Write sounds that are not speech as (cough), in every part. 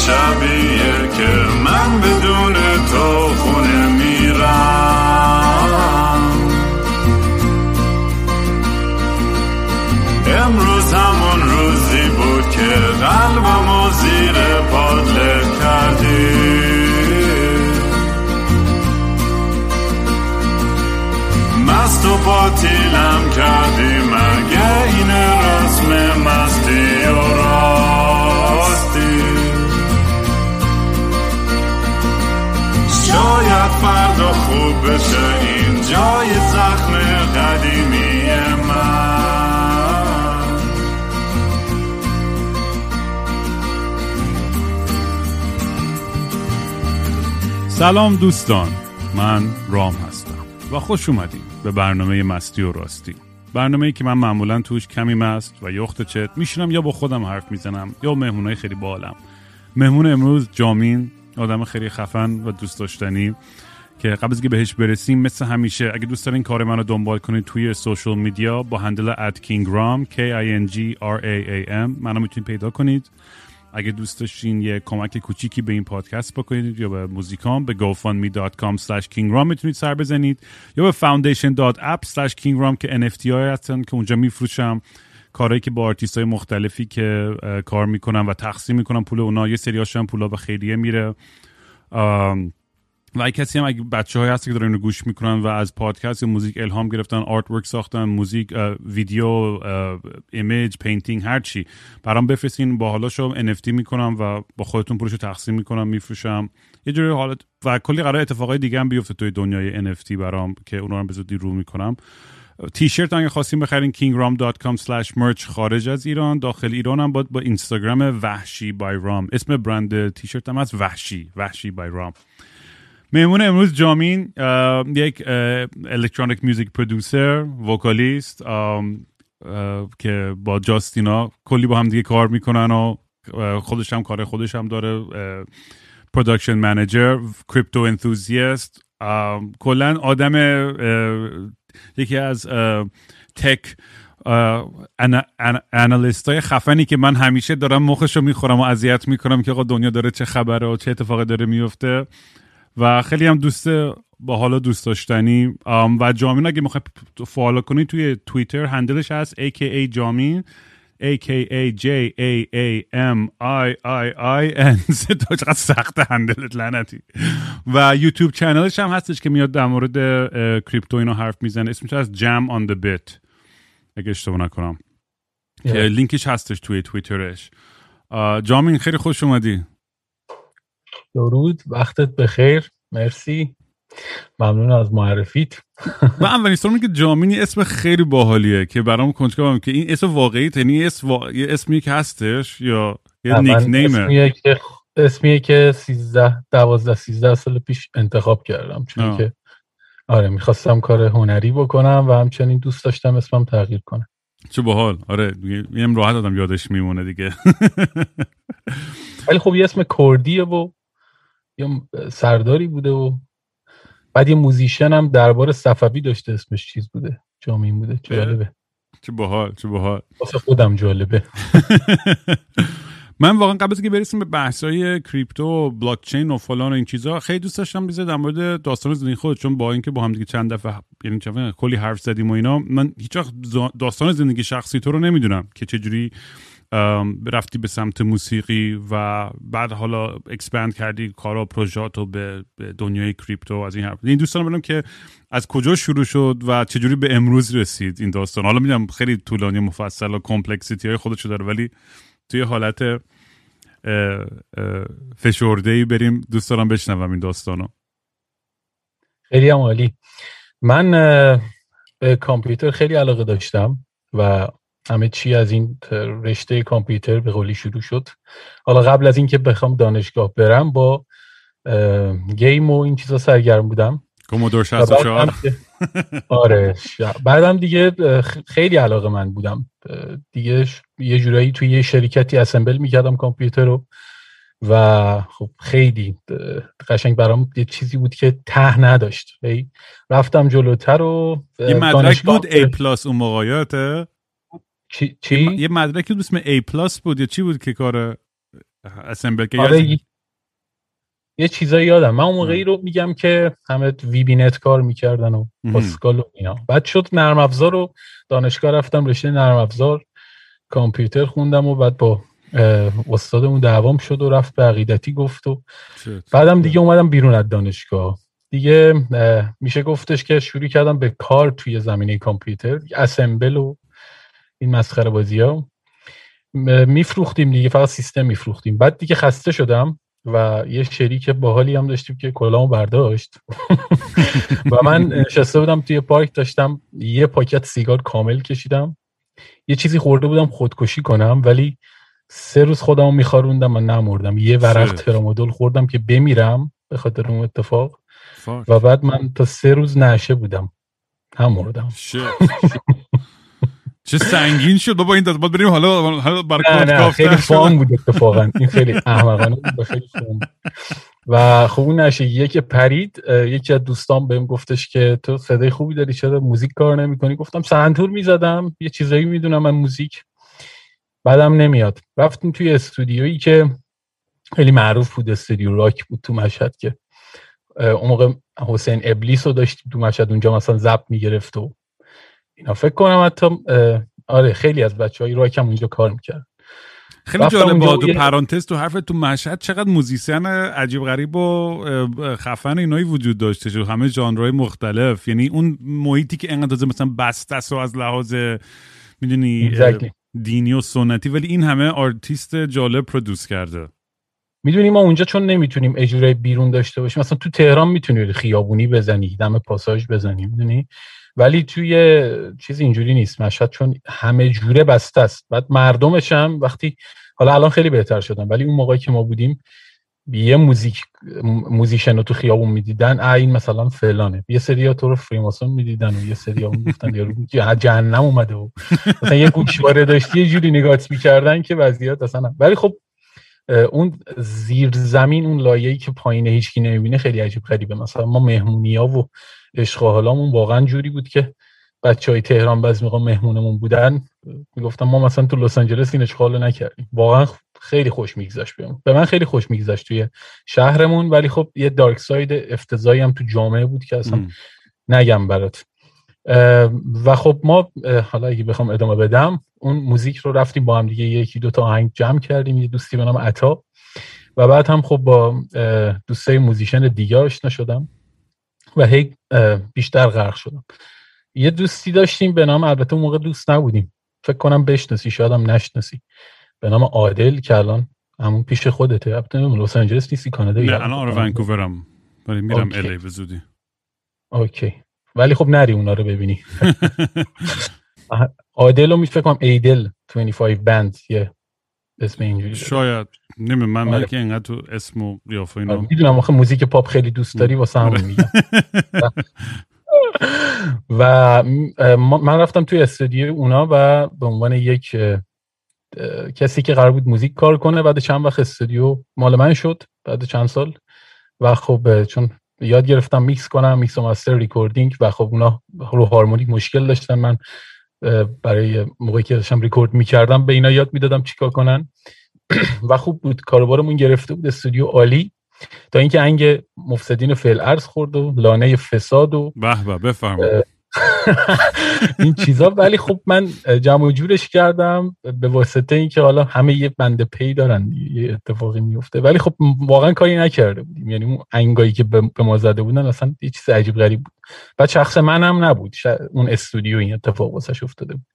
shall be سلام دوستان من رام هستم و خوش اومدیم به برنامه مستی و راستی. برنامه ای که من معمولا توش کمی مست و یخت چت میشینم یا با خودم حرف می‌زنم یا مهمونای خیلی بالم. مهمون امروز جامین آدم خیلی خفن و دوست داشتنی که قبل از که بهش برسیم مثل همیشه اگه دوست دارین کار منو دنبال کنید توی سوشال میدیا با هندل kingram k i n g r a a m منو می‌تونید پیدا کنید. اگه دوست داشتین یه کمک کوچیکی به این پادکست بکنید یا به موزیکام به gofundme.com slash kingram می‌تونید سر بزنید یا به foundation.app slash kingram که NFT های هستن که اونجا میفروشم. کارهایی که با آرتیست های مختلفی که کار می‌کنم و تقسیم می‌کنم پول اونا یه سری هاشم پولا به خیریه میره. و اگه کسی هم اگه بچه های هست که دارن اینو گوش می‌کنن و از پادکست یا موزیک الهام گرفتن artwork ساختن موزیک ویدیو image painting هر چی برام بفرستین. باحالاشو NFT می‌کنم و با خودتون پولشو تقسیم می‌کنم میفروشم. یه جوری حالت و کلی قرار اتفاقای دیگه هم بیفته توی دنیای NFT برام که اونا رو به زودی رو می‌کنم. تیشرت اگه خواستیم بخرین kingram.com slash merch خارج از ایران داخل ایران هم با, اینستاگرام وحشی by رام اسم برند تیشرت هم هست وحشی وحشی by رام مهمون امروز جامین یک electronic music producer vocalist که با جاستینا کلی با هم دیگه کار می‌کنن و خودش هم کار خودش هم داره production manager crypto enthusiast کلا آدم یکی از tech analyst های خفنی که من همیشه دارم مخش رو می‌خورم و اذیت می‌کنم که آقا دنیا داره چه خبره و چه اتفاقی داره میفته و خیلی هم دوست با حالا دوست داشتنی و جامین اگه می‌خوای فالو کنی توی توییتر هندلش هست aka جامین aka J A A M I I I N. (laughs) تو چقدر سخت هندلت لعنتی. و یوتیوب چنلش هم هستش که میاد در مورد کریپتو اینو حرف می‌زنه. اسمش از جم آن the بیت اگه اشتباه نکنم. که لینکش هستش توی توییترش. جامین خیلی خوش اومدی. درود. وقتت بخیر. مرسی. ممنون از معرفیت. و اولین سوالی که جامینی اسم خیلی باحالیه که برام کنجکاوم که این اسم واقعی یعنی اسم وا... یه اسمی که هستش یا یه نیک نیمه اسمیه که اسمیه که 13 12 13 سال پیش انتخاب کردم. چون آه. که آره می‌خواستم کار هنری بکنم و همچنین دوست داشتم اسمم تغییر کنم چه باحال. آره اینم راحت آدم یادش میمونه دیگه. (laughs) ولی خب یه اسم کردیه و یه سرداری بوده و بعد یه musician هم دربار صفوی داشته اسمش چیز بوده جامین بوده جالبه. چه باحال چه باحال. واسه خودم جالبه. (laughs) من واقعا قبل از که برسیم به بحث‌های crypto و بلاک چین و فلان و این چیزا خیلی دوست داشتم بیس در مورد داستان زندگی خود چون با اینکه با هم دیگه چند دفعه یعنی چند کلی حرف زدیم و اینا من هیچ وقت داستان زندگی شخصی تو رو نمی‌دونم که چجوری رفتی به سمت موسیقی و بعد حالا expand کردی کارا و پروژات رو به, دنیای crypto و از این حرف. این دوستان بدونم که از کجا شروع شد و چجوری به امروز رسید این داستان؟ حالا می‌دونم خیلی طولانی و مفصل و complexity های خودشو داره ولی توی حالت فشرده ای بریم دوست دارم بشنوم این داستانو. خیلی هم عالی. من به کامپیوتر خیلی علاقه داشتم و همه چی از این رشته کامپیوتر به قولی شروع شد. حالا قبل از اینکه بخوام دانشگاه برم با گیم و این چیزا سرگرم بودم. کومودور و بعد 64 هم که- آره بعدم دیگه خیلی علاقه من بودم. دیگه یه جورایی توی یه شرکتی اسمبل می‌کردم کامپیوتر رو. و خب خیلی قشنگ برام یه چیزی بود که ته نداشت. رفتم جلوتر و یه مدرک بود A plus اون موقعیته؟ چی, چی؟ یه مدرکی بود اسم A plus بود یا چی بود که کار assemble که آره یه- یه چیزایی یادم من اون موقعی رو میگم که همه VB.NET کار می‌کردن و. پاسکال و اینا بعد شد نرم افزار رو دانشگاه رفتم رشته نرم افزار کامپیوتر خوندم و بعد با استادمون دعوام شد و رفت به عقیدتی گفت و. بعدم دیگه اومدم بیرون از دانشگاه دیگه میشه گفتش که شروع کردم به کار توی زمینه کامپیوتر اسمبل و این مسخره بازی ها میفروختیم دیگه فقط سیستم میفروختیم. بعد دیگه خسته شدم و یه شریک باحالی هم داشتیم که کلامو برداشت. و من نشسته بودم توی پارک داشتم یه پاکت سیگار کامل کشیدم. یه چیزی خورده بودم خودکشی کنم ولی سه روز خودمو میخاروندم و نمردم. یه ورق. ترامادول خوردم که بمیرم به خاطر اون اتفاق. و بعد من تا سه روز نشه بودم. نمردم. (laughs) چه سنگین شد. بابا این داد بریم حالا حالا کافت خیلی فان بود اتفاقا. این خیلی احمقانه بود خیلی فان. و خب اون نشه که پرید یکی از دوستان بهم گفتش که تو صدای خوبی داری چرا موزیک کار نمی‌کنی؟ گفتم سنتور می‌زدم یه چیزایی می‌دونم من موزیک. بعدم نمیاد. رفتیم توی استودیویی که خیلی معروف بود استودیو راک بود تو مشهد که اون موقع حسین ابلیس رو داشتیم تو مشهد اونجا مثلا زب می‌گرفت و اینا. فکر کنم حتی آره خیلی از بچه های راک هم اونجا کار می‌کرد خیلی جالب تو یه- پرانتز تو حرف تو مشهد چقدر موزیسین عجیب غریب و خفن اینایی وجود داشته شد. همه ژانرهای مختلف. یعنی اون محیطی که انقدر مثلا بسته و از لحاظ می‌دونی Exactly. دینی و سنتی ولی این همه آرتیست جالب produce کرده. می‌دونی ما اونجا چون نمی‌تونیم اجرای بیرون داشته باشیم مثلا تو تهران می‌تونی خیابونی بزنی دم پاساژ بزنی می‌دونی؟ ولی توی چیز اینجوری نیست. مشهد چون همه جوره بسته است. بعد مردمش هم وقتی حالا الان خیلی بهتر شدن ولی اون موقعی که ما بودیم یه موزیک musician رو تو خیابون می‌دیدن این مثلا فلانه. یه سری تو رو فریماسون می‌دیدن و یه سری هم می‌گفتن یارو جه- جهنم اومده. و مثلا یه گوشواره داشتی یه جوری نگات می‌کردن که وضعیت اصلا ولی خب اون زیر زمین اون لایه‌ای که پایین هیچکی نمی‌بینه خیلی عجیب غریبه. مثلا ما مهمونی ها و عشق حالامون واقعا جوری بود که بچه های تهران بعضی موقع مهمونمون بودن. می‌گفتم ما مثلا تو لس آنجلس این اشغال رو نکردیم. واقعا خیلی خوش میگذشت بهمون. به من خیلی خوش میگذشت توی شهرمون ولی خب یه دارک ساید افتضاحی هم تو جامعه بود که اصلا. نگم برات. و خب ما حالا اگه بخوام ادامه بدم اون موزیک رو رفتیم با هم دیگه یکی دو تا آهنگ جمع کردیم یه دوستی به نام عطا. و بعد هم خب با دوستای موزیشن دیگه آشنا شدم و هی بیشتر غرق شدم. یه دوستی داشتیم به نام البته اون موقع دوست نبودیم. فکر کنم بشناسی شاید هم نشناسی. به نام عادل که الان همون پیش خودته. البته لس آنجلس نیستی کانادا نه الان آره ونکوورم. ولی میرم. الی به زودی. اوکی. ولی خب نری اونا رو ببینی. (laughs) عادل رو می فکر کنم ایدل 25 بند یه اسم اینجوری. شاید. نمی‌دونم. من آره. که اینقدر تو اسم و قیافه آره، اینا می‌دونم. آخه موزیک پاپ خیلی دوست داری واسه همون میگم. (laughs) و من رفتم توی استودیو اونا و به عنوان یک کسی که قرار بود موزیک کار کنه بعد چند وقت استودیو مال من شد بعد چند سال. و خب چون یاد گرفتم میکس کنم میکس و master recording و خب اونا رو harmonic مشکل داشتن. من برای موقعی که داشتم ریکورد می‌کردم به اینا یاد می‌دادم چیکار کنن. (clears throat) و خوب بود کاروبارمون گرفته بود استودیو عالی. تا اینکه انگ مفسدین فی‌الارض خورد و لانه فساد و به به (laughs) این چیزا. ولی خب من جمع و جورش کردم به واسطه اینکه حالا همه یه بنده پی دارن یه اتفاقی میفته. ولی خب واقعا کاری نکرده بودیم. یعنی اون انگایی که به ما زده بودن اصلا یه چیز عجیب غریب بود. و شخص منم نبود. اون استودیو این اتفاق واسش افتاده بود.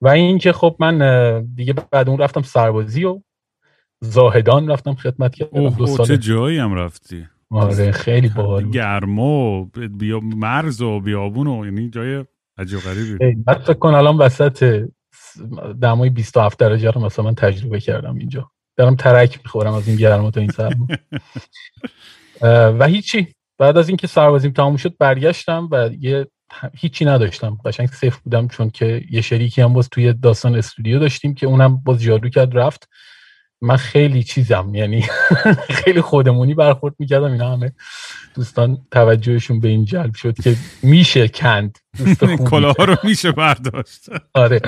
و اینکه خب من دیگه بعد اون رفتم سربازی و زاهدان رفتم خدمت کردم. اوه دو سال چه جایی هم رفتی؟ آره خیلی باحال. گرما بیا مرز و بیابون و یعنی جای عجیب غریبی. بعد فکر کن الان وسط دمای 27 درجه رو مثلا من تجربه کردم اینجا. دارم ترک می‌خورم از این گرما تا این سرما. (laughs) و هیچی. بعد از اینکه سربازیم تموم شد برگشتم و یه هیچی نداشتم. قشنگ صفر بودم چون که یه شریکی هم باز توی داستان استودیو داشتیم که اونم باز جادو کرد رفت. من خیلی چیزم یعنی (laughs) خیلی خودمونی برخورد می‌کردم اینا همه دوستان توجهشون به این جلب شد که میشه کند (laughs) کلاه رو میشه برداشت. آره.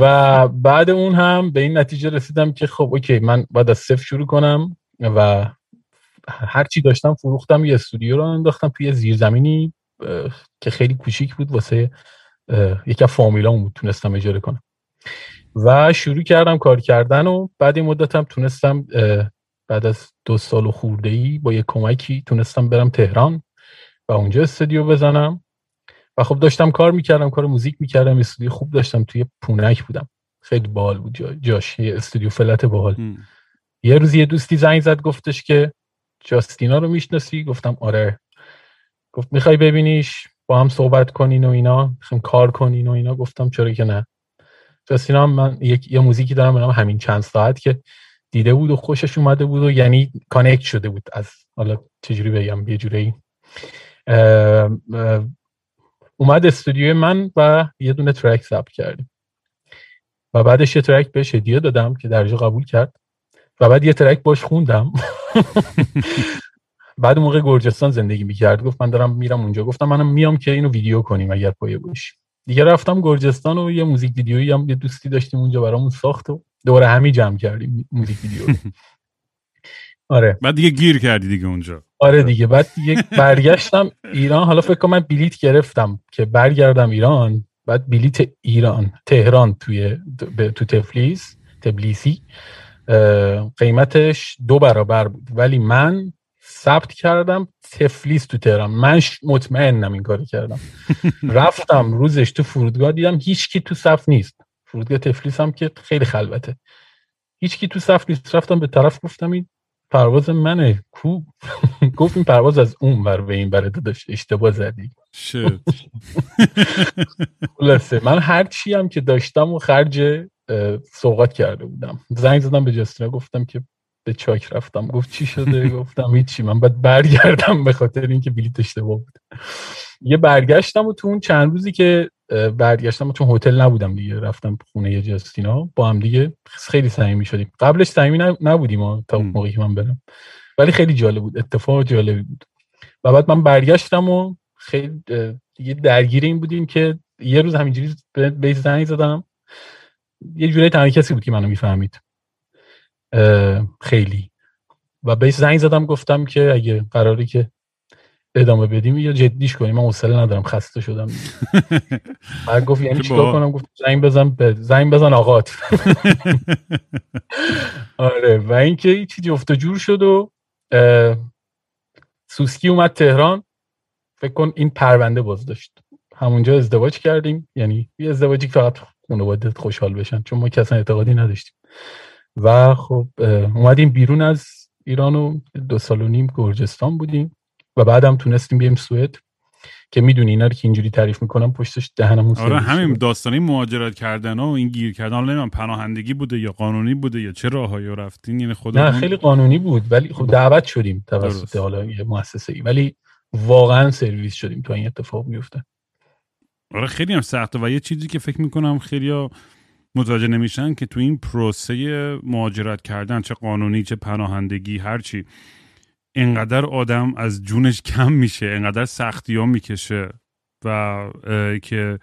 و بعد اون هم به این نتیجه رسیدم که خب اوکی من باید از صفر شروع کنم و هر چی داشتم فروختم یه استودیو رو انداختم توی زیرزمینی که خیلی کوچیک بود واسه یکی از فامیلامون بود تونستم اجاره کنم. و شروع کردم کار کردن و بعد این مدتم تونستم بعد از دو سال و خورده ای با یه کمکی تونستم برم تهران و اونجا استودیو بزنم. و خب داشتم کار می‌کردم کار موزیک می‌کردم استودیو خوب داشتم توی پونک بودم. خیلی بال بود جاش یه استودیو فلت باحال. یه روز یه دوستی زنگ زد گفتش که جاستینا رو می‌شناسی؟ گفتم آره. گفت می‌خوای ببینیش با هم صحبت کنین و اینا می‌خوایم کار کنین و اینا. گفتم چرا که نه. جاستینا هم من یک یه موزیکی دارم به همین چند ساعت که دیده بود و خوشش اومده بود و یعنی connect شده بود از حالا چجوری بگم؟ یه جوری اومد استودیو من و یه دونه track ضبط کردیم. و بعدش یه track بهش هدیه دادم که درجا قبول کرد. و بعد یه track باش خوندم. (laughs) بعد موقع گرجستان زندگی می‌کرد. گفت من دارم میرم اونجا. گفتم منم میام که اینو ویدیو کنیم اگر پایه باشی. دیگه رفتم گرجستان و یه موزیک ویدیویی هم یه دوستی داشتیم اونجا برامون ساخت و دوره همی جمع کردیم موزیک ویدیو (laughs) آره. بعد دیگه گیر کردی دیگه اونجا. آره دیگه. بعد دیگه برگشتم ایران. حالا فکر کنم من بلیت گرفتم که برگردم ایران. بعد بلیت ایران تهران توی تو تفلیس تبلیسی قیمتش دو برابر بود. ولی من ثبت کردم تفلیس تو تهران. من مطمئنم این کارو کردم. (laughs) رفتم روزش تو فرودگاه دیدم هیچکی تو صف نیست. فرودگاه تفلیس هم که خیلی خلوته. هیچکی تو صف نیست. رفتم به طرف گفتم این پرواز منه. کو؟ (laughs) گفت این پرواز از اون بر به این برده داشت اشتباه زدی. (laughs) خلاصه. من هر چی هم که داشتم و خرج سوقات کرده بودم. زنگ زدم به جستینا گفتم که به چاک رفتم. گفت چی شده؟ گفتم هیچی. من باید برگردم به خاطر اینکه بلیط اشتباه بود. یه برگشتم و تو اون چند روزی که برگشتم چون هتل نبودم دیگه. رفتم خونه جاستینا با هم دیگه خیلی صمیمی شدیم. قبلش صمیمی نبودیم تا موقعی که من برم. ولی خیلی جالب بود. اتفاق جالبی بود. و بعد من برگشتم و خیلی دیگه درگیر این بودیم که یه روز همینجوری به زنگ زدم. یه جوری تنها کسی بود که منو می‌فهمید. خیلی. و بهش زنگ زدم گفتم که اگه قراری که ادامه بدیم یا جدیش کنیم. من حوصله ندارم خسته شدم. (laughs) بعد گفت یعنی چیکار کنم؟ گفت زنگ بزن به زنگ بزن آقات (laughs) آره. و اینکه چیزی افت جور شد و سوسکی اومد تهران. فکر کن این پرونده باز داشت. همونجا ازدواج کردیم. یعنی یه ازدواجی که فقط خانواده خوشحال بشن چون ما کسان اعتقادی نداشتیم. و خب اومدیم بیرون از ایران و دو سال و نیم گرجستان بودیم و بعدم تونستیم بیم سوئد که می‌دونی اینا رو که اینجوری تعریف می‌کنم پشتش دهنمون آره همین داستانی مهاجرت کردن و این گیر کردن حالا نمی‌دونم پناهندگی بوده یا قانونی بوده یا چه راههایی رفتین؟ یعنی خود نه خیلی قانونی بود ولی خب دعوت شدیم توسط حالا یه مؤسسه ای ولی واقعا سرویس شدیم تا این اتفاق میفته آره خیلی هم سخته و یه چیزی که فکر می‌کنم خیلی متوجه نمیشن که تو این پروسه مهاجرت کردن چه قانونی چه پناهندگی هرچی انقدر آدم از جونش کم میشه انقدر سختی ها می‌کشه و که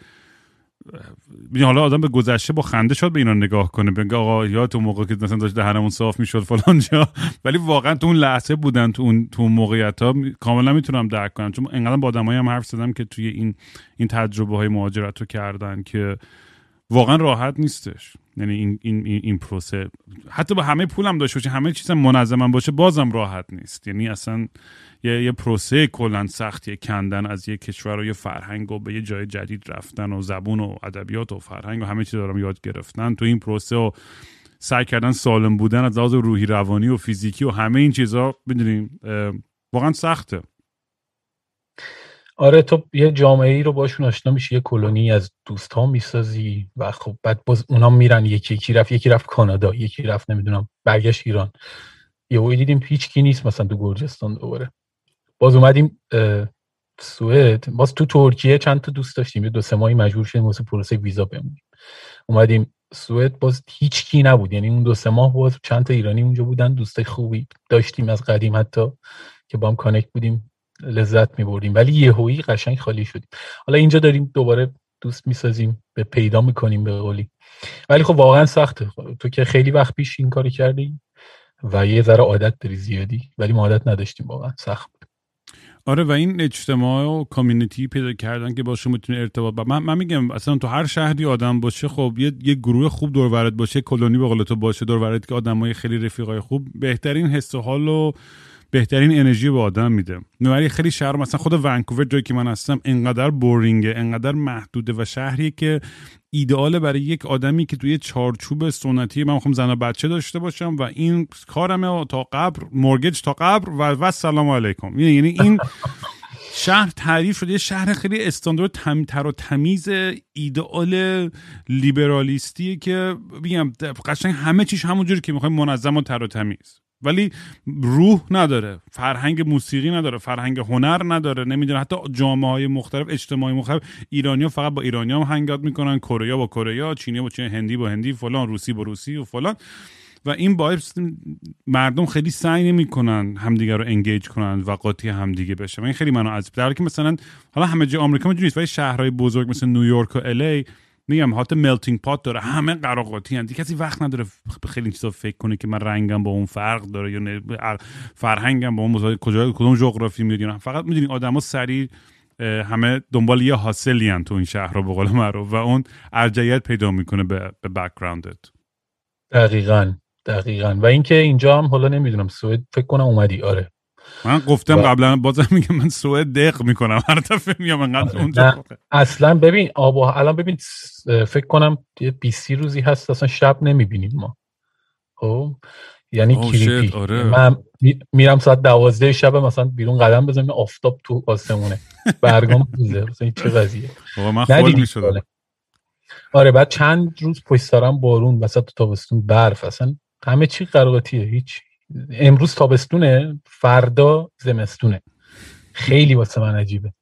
حالا آدم به گذشته با خنده شد به اینا نگاه کنه بگه آقا یا تو موقع که مثلا داشت دهنمون صاف می‌شد فلان جا. ولی واقعا تو اون لحظه بودن تو اون تو موقعیت ها کاملا می‌تونم درک کنم. چون انقدر با آدمایی هم حرف زدم که توی این این تجربه های مهاجرت رو کردن که واقعا راحت نیستش. یعنی این این این پروسه. حتی با همه پولم داشته باشه همه چیزم منظم باشه بازم راحت نیست. یعنی اصلا یه, یه پروسه کلا سختیه کندن از یه کشور و یه فرهنگ و به یه جای جدید رفتن و زبون و ادبیات و فرهنگ و همه چیز دارم یاد گرفتن. تو این پروسه و سعی کردن سالم بودن از لحاظ روحی روانی و فیزیکی و همه این چیزها می‌دونیم واقعا سخته. آره تو یه جامعه ای رو باشون آشنا میشی یه کلونی از دوست ها می‌سازی و خب بعد باز اونا میرن یکی یکی رفت یکی رفت کانادا یکی رفت نمی‌دونم برگشت ایران. یه دیدیم هیچ کی نیست مثلا تو گرجستان دوباره. باز اومدیم سوئد. باز تو ترکیه چند تا دوست داشتیم. یه دو سه ماهی مجبور شدیم واسه پروسه ویزا بمونیم. اومدیم سوئد. باز هیچ کی نبود. یعنی اون دو سه ماه باز چند تا ایرانی اونجا بودن دوستای خوبی داشتیم از قدیم حتی که با هم کانکت بودیم. لذت میبردیم ولی یهویی قشنگ خالی شدیم. حالا اینجا داریم دوباره دوست می‌سازیم به پیدا می‌کنیم به قولی. ولی خب واقعا سخته. تو که خیلی وقت پیش این کاری کردی و یه ذره عادت داری زیادی ولی ما عادت نداشتیم واقعا. سخت آره و این اجتماع و کامیونیتی پیدا کردن که باشه می‌تونه ارتباط با من, من میگم اصلا تو هر شهری آدم باشه خب یه, یه گروه خوب دور باشه کلونی به قول تو باشه دور که آدمای خیلی رفیقای خوب. بهترین حس و حال و بهترین انرژی به آدم میده. ولی خیلی شهر مثلا خود ونکوور جایی که من هستم انقدر بورینگه انقدر محدوده و شهری که ایدئال برای یک آدمی که توی چارچوب سنتی من می‌خوام زن و بچه داشته باشم و این کارمه تا قبر مورگج تا قبر و و سلام علیکم. یعنی این شهر تعریف شده یه شهر خیلی استاندارد تر و تمیز ایدئال لیبرالیستیه که بگم قشنگ همه چیش همونجوری که می‌خوایم منظم و تر و تمیز. ولی روح نداره فرهنگ موسیقی نداره فرهنگ هنر نداره نمی‌دونه. حتی جامعه های مختلف اجتماعی مختلف ایرانی ها فقط با ایرانی هم هنگات می‌کنن کره با کره چینی با چینی هندی با هندی فلان روسی با روسی و فلان. و این باعث مردم خیلی سعی نمی‌کنن همدیگه رو انگیج کنن و قاطی همدیگه بشه این خیلی منو از در که مثلا حالا همه جای آمریکا نیست ولی شهرهای بزرگ مثل نیویورک و الی میگم حالت ملتینگ پات داره. همه قراقاتی هن کسی وقت نداره خیلی چیزا فکر کنه که من رنگم با اون فرق داره یا فرهنگم با اون کجا کدوم جغرافی میاد فقط می‌دونی آدما سریع همه دنبال یه حاصلی تو این شهر رو به قول معروف و اون ارجعیت پیدا می‌کنه به, به بکگراندت دقیقا. دقیقا. و اینکه اینجا هم حالا نمی‌دونم سوئد فکر کنم اومدی. آره. من گفتم و... قبلا بازم میگم من سوئد دق می‌کنم. هر دفعه میام انقدر اونجا اصلا ببین آب الان ببین فکر کنم یه 20 روزی هست اصلا شب نمی‌بینیم ما. خب؟ یعنی کلیپی. آره. من میرم ساعت دوازده شب مثلا بیرون قدم بزنم آفتاب تو آسمونه. برگام بوزه مثلا چه قضیه من خول می‌شدم. آره بعد چند روز پشت سرم بارون وسط تابستون برف اصلا همه چی قرقاتیه هیچ امروز تابستونه فردا زمستونه. خیلی واسه من عجیبه.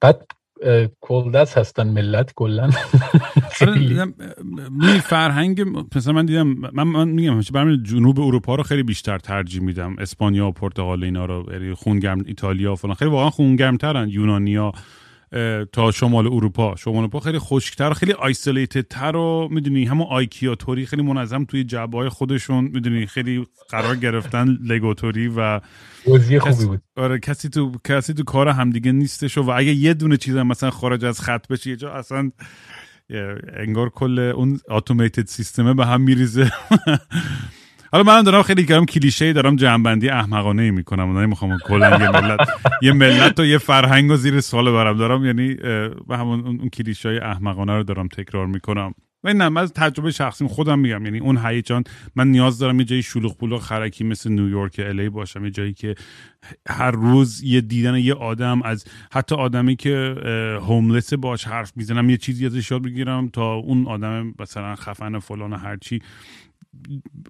بعد کلدس هستن ملت کلا. (laughs) آره، می فرهنگ مثلا من دیدم من, من میگم برای جنوب اروپا رو خیلی بیشتر ترجیح میدم. اسپانیا و پرتغال اینا رو یعنی خونگرم ایتالیا و فلان. خیلی واقعا خونگرمترن یونانیا تا شمال اروپا. شمال اروپا خیلی خشکتر خیلی آیسولیتد تر و می‌دونی همون آیکیاتوری خیلی منظم توی جبه های خودشون می‌دونی خیلی قرار گرفتن لگوتوری و خوبی بود. آره کسی تو کسی تو کار همدیگه نیستش و اگه یه دونه چیز مثلا خارج از خط بشه یه جا اصلا انگار کل اون اتوماتد سیستمه به هم میریزه. حالا من دارم خیلی کردم کلیشه دارم جنبندی احمقانه ای می‌کنم. اونایی می‌خوام کلا یه ملت یه ملت و یه فرهنگ و زیر سوال برم. دارم یعنی به همون اون کلیشه های احمقانه رو دارم تکرار می‌کنم. و نه من از تجربه شخصی خودم میگم. یعنی اون هیجان من نیاز دارم یه جایی شلوغ پلوغ خرکی مثل نیویورک الی باشم. یه جایی که هر روز یه دیدن یه آدم از حتی آدمی که هوملس باش حرف می‌زنم یه چیزی ازش یاد بگیرم تا اون آدم مثلا خفن فلان هرچی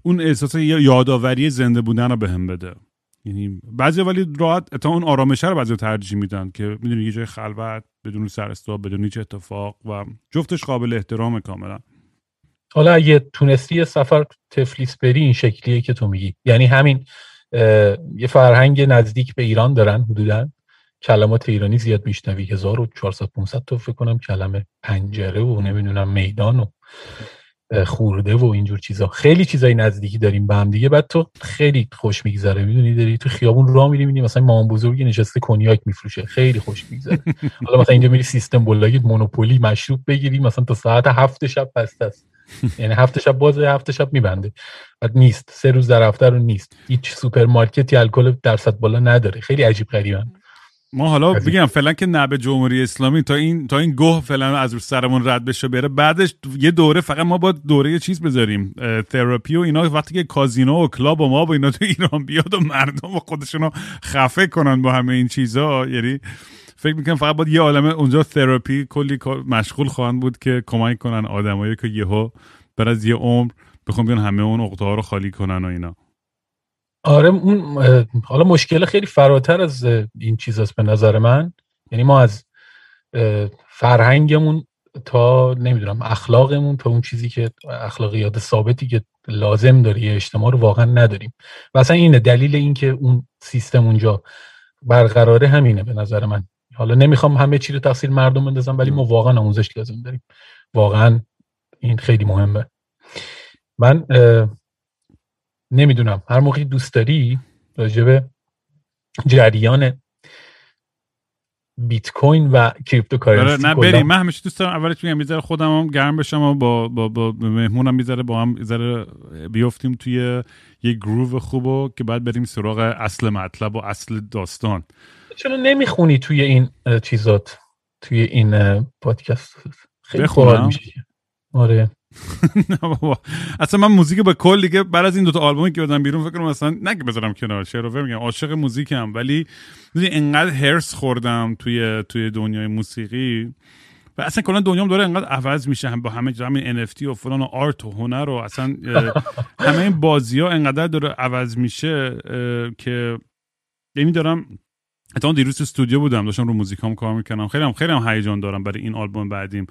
اون احساس یادآوری زنده بودن رو بهم بده. یعنی بعضی ولی راحت تا اون آرامش رو بعضی ترجیح میدن که می‌دونی یه جای خلوت بدون سرستا بدون هیچ اتفاق و جفتش قابل احترام کاملا. حالا اگه تونستی سفر تفلیس بری این شکلیه که تو میگی. یعنی همین یه فرهنگ نزدیک به ایران دارن حدودا. کلمات ایرانی زیاد میشنوی. 1400 500 تا فکر کنم کلمه پنجره و نمی‌دونم میدان و خورده و اینجور چیزا. خیلی چیزای نزدیکی داریم به هم دیگه. بعد تو خیلی خوش میگذره. می‌دونی داری تو خیابون راه میری می‌بینی مثلا مامان بزرگی نشسته کنیاک میفروشه. خیلی خوش میگذره. حالا مثلا اینجا میری systembolaget مونوپولی مشروب بگیری مثلا تا ساعت هفت شب بسته است. یعنی هفت شب باز هفت شب میبنده. بعد نیست. سه روز در هفته رو نیست. هیچ سوپرمارکتی الکل درصد بالا نداره. خیلی عجیب غریبن ما حالا بگم فعلا که نه به جمهوری اسلامی تا این تا این گوه فعلا از رو سرمون رد بشه بره. بعدش یه دوره فقط ما با دوره چیز بذاریم تراپی و اینا. وقتی که کازینو و کلاب و ما با اینا تو ایران بیاد و مردم و خودشونو خفه کنن با همه این چیزا یعنی فکر می‌کنم فقط باید یه عالمه اونجا تراپی کلی مشغول خواهند بود که کمک کنن آدمایی که یهو بر از یه عمر بخوام بیان همه اون عقده رو خالی کنن و اینا. آره اون حالا مشکل خیلی فراتر از این چیز است به نظر من. یعنی ما از فرهنگمون تا نمی‌دونم اخلاقمون تا اون چیزی که اخلاقیات ثابتی که لازم داره یه اجتماع رو واقعا نداریم. و اصلا اینه دلیل اینکه اون سیستم اونجا برقراره همینه به نظر من. حالا نمی‌خوام همه چی رو تقصیر مردم بندازم ولی ما واقعا آموزش لازم داریم. واقعا این خیلی مهمه. من نمی‌دونم. هر موقعی دوست داری راجب جریان بیت کوین و cryptocurrency نه بریم. من همیشه دوست دارم اولش میگم می‌ذاره خودم هم گرم بشم و با با با مهمونم می‌ذاره با هم می‌ذاره بیافتیم توی یه گروو خوبو که بعد بریم سراغ اصل مطلب و اصل داستان. چرا نمی‌خونی توی این چیزات؟ توی این پادکست؟ خیلی میشه. آره. (laughs) اصلا من موزیک با کل دیگه بعد از این دوتا آلبومی که بدم بیرون فکر کنم اصلا که بذارم کنار شعر میگم. عاشق موزیکم. ولی انقدر هرس خوردم توی توی دنیای موسیقی. و اصلا کلا دنیام داره انقدر عوض میشه هم با همه همین NFT و فلان و آرت و هنر و اصلا همه این بازی ها انقدر داره عوض میشه که یعنی دارم اتفاقا دیروز تو استودیو بودم داشتم رو موزیکام کار می‌کنم خیلی هم خیلی هم هیجان دارم برای این آلبوم بعدیم.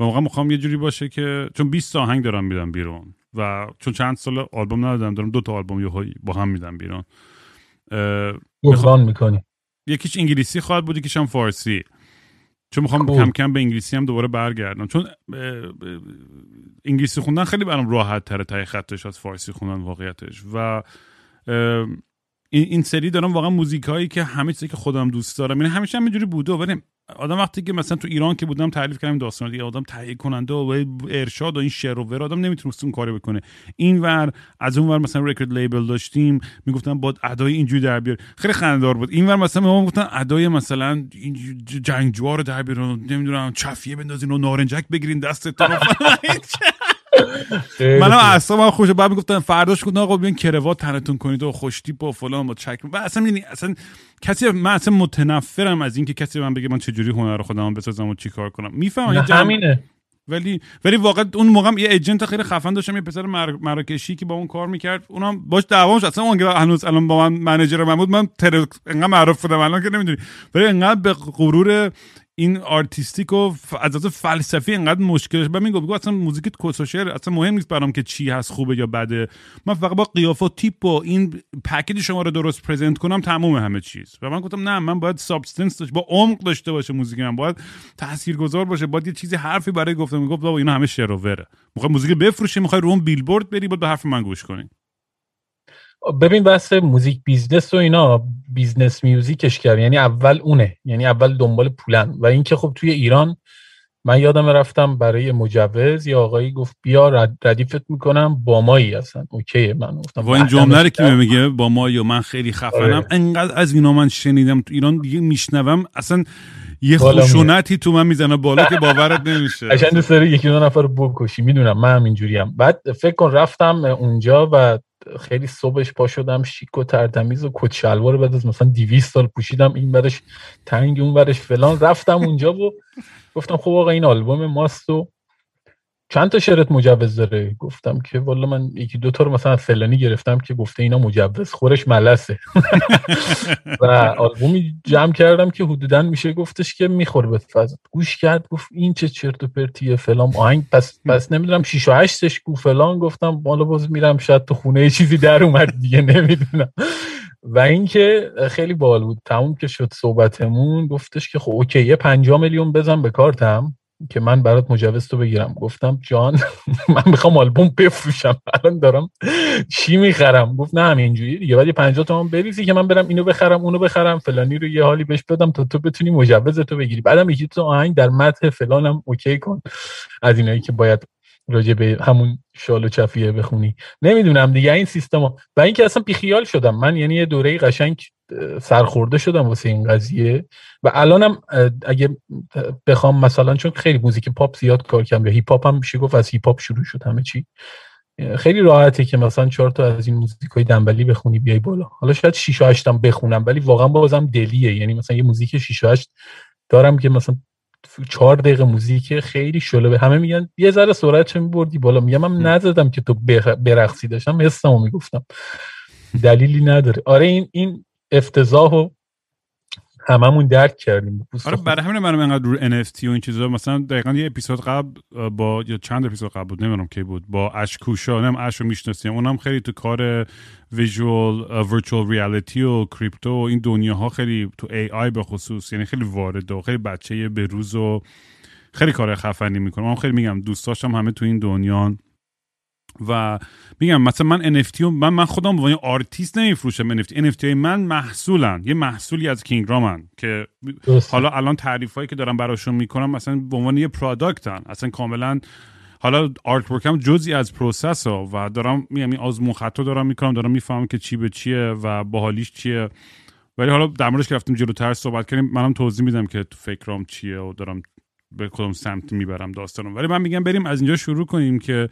و موقع می‌خوام یه جوری باشه که چون 20 تا آهنگ دارم میدم بیرون و چون چند سال آلبوم ندادم دارم دو تا آلبوم با هم میدم بیرون. بخوام می‌کنی. یکیش انگلیسی خواهد بود یکیش هم فارسی. چون می‌خوام کم کم به انگلیسی هم دوباره برگردم. چون انگلیسی خوندن خیلی برام راحت تره تای خطش از فارسی خوندن واقعیتش. و این سری دارم واقعا موزیک هایی که همه چیزی که خودم دوست دارم. یعنی همیشه همینجوری بوده ولی آدم وقتی که مثلا تو ایران که بودم تعریف کردم داستان دیگه آدم تهیه کننده و ارشاد و این شر و ور آدم نمی‌تونست اون کارو بکنه. اینور از اون ور مثلا record label داشتیم می‌گفتن با ادای اینجوری در بیار. خیلی خنده‌دار بود. اینور مثلا ما گفتن ادای مثلا جنگجوار در بیارن نمی‌دونم چفیه بندازین و نارنجک بگیرین دستتون (laughs) (laughs) (laughs) منم اعصابم خوشه بعد می‌گفتن. فرداش گفتن آقا بیان کروات تنتون کنید و خوشتیپ و فلان با چک. و اصلا یعنی اصلا کسی من اصلا متنفرم از اینکه کسی من بگه من چجوری هنر خودم بسازم و چیکار کنم. می‌فهمم همینه. ولی ولی واقعا اون موقع یه ایجنت خیلی خفن داشتم یه پسر مر... مراکشی که با اون کار می‌کرد. اونم باش دعوامش اصلا اون هنوز الان با من منیجر من بود. من تر... انقدر معروف بودم. الان که نمی‌دونی. ولی انقدر به غرور این آرتیستیک و از از فلسفی انقدر مشکلش به میگم بگو اصلا موزیک کسشر اصلا مهم نیست برام که چی هست خوبه یا بده. من فقط با قیافه و تیپ و این پکیج شما رو درست present کنم تموم همه چیز. و من گفتم نه من باید substance داشته با عمق داشته باشه موزیک من. باید تاثیرگذار باشه باید یه چیزی حرفی برای گفتم. می‌گفت بابا اینا همه شعر و وره. می‌خوای موزیک بفروشی می‌خوای رو اون بیلبورد بری باید به حرف من گوش کنی. ببین بحث music business و اینا business musicش کرد یعنی اول اونه. یعنی اول دنبال پولن. و اینکه خب توی ایران من یادم رفتم برای مجوز یا آقایی گفت بیا ردیفت می‌کنم با مایی اصلا اوکی من گفتم و این جمله رو کی میگه با ما یا من خیلی خفنم. آره. انقدر از اینا من شنیدم تو ایران دیگه میشنوم. اصلا یه خشونتی تو من می‌زنه. بالا که باورت نمیشه. قشنگ دوست داره یکی دو نفر رو بکشی. می‌دونم من همینجوری بعد فکر کن رفتم اونجا و خیلی صبحش پا شدم شیک و ترتمیز و کت بعد از مثلا 200 سال پوشیدم این برش تنگ اون برش فلان. رفتم اونجا و گفتم خب آقا این آلبوم ماست و چند تا شرط مجوز داره؟ گفتم که والا من یکی دو تا رو مثلا فلانی گرفتم که گفته اینا مجوز خورش ملسه. (laughs) و آلبومی جمع کردم که حدودا میشه گفتش که می‌خوره به فضا. گوش کرد گفت این چه چرت و پرتیه فلان آهنگ پس پس نمی‌دونم 6 و 8 گفت فلان گفتم بالا باز میرم شاید تو خونه چیزی در اومد دیگه نمی‌دونم. و اینکه خیلی بال بود. تموم که شد صحبتمون گفتش که خب okay یه 5 میلیون بزن به کارتم. که من برات مجوز تو بگیرم. گفتم جان (laughs) من می‌خوام آلبوم بفروشم. الان دارم چی می‌خرم؟ گفت نه همینجوری دیگه. بعد یه 50 تومن بریزی که من برم اینو بخرم اونو بخرم. فلانی رو یه حالی بهش بدم تا تو بتونی مجوز تو بگیری. بعدم یکی تو آهنگ در متن فلانم okay کن. از اینایی که باید راجع به همون شال و چفیه بخونی. نمی‌دونم دیگه. این سیستم ها. و اینکه اصلا بیخیال شدم. من یعنی یه دوره قشنگ سرخورده شدم واسه این قضیه و الانم اگه بخوام مثلا چون خیلی موزیک پاپ زیاد کار کردم یا هیپ هاپ هم میشه گفت از هیپ هاپ شروع شد همه چی. خیلی راحته که مثلا چهار تا از این موزیک های دمبلی بخونی بیای بالا. حالا شاید 6 و 8 هم بخونم ولی واقعا بازم دلیه. یعنی مثلا یه موزیک 6 و 8 دارم که مثلا چهار دقیقه موزیک خیلی slowه همه میگن یه ذره سرعت چه میبردی بالا. میگم من نزدم که تو برقصی داشتم حسمو می‌گفتم. دلیلی نداره. آره این این افتضاح و هممون درک کردیم. آره برای همین منم انقدر رو NFT و این چیزا مثلا دقیقا یه اپیزود قبل با یا چند اپیزود قبل بود نمی‌دونم کی بود با اشکوشا نم اشو می‌شناسیم. اونم خیلی تو کار ویژوال ورچوال ریالیتی و کریپتو و این دنیاها خیلی تو ای آی به خصوص یعنی خیلی وارد و خیلی بچه بروز و خیلی کار خفنی می‌کنه. من خیلی میگم دوستاشم همه تو این دنیا و میگم مثلا من NFT من من خودم به آرتیست نمیفروشم NFT NFT من محصولن. یه محصولی از کینگرامن که حالا الان تعریف هایی که دارم براشون می‌کنم مثلا به عنوان یه productن اصلا کاملا حالا artworkم جزئی از process ها و دارم میگم این آزمون خطا دارم می‌کنم. دارم می‌فهمم که چی به چیه و باحالیش چیه. ولی حالا در موردش که رفتیم جلوتر صحبت کردیم منم توضیح میدم که تو فکرام چیه و دارم به کدوم سمت می‌برم داستانم. ولی من میگم بریم از اینجا شروع کنیم که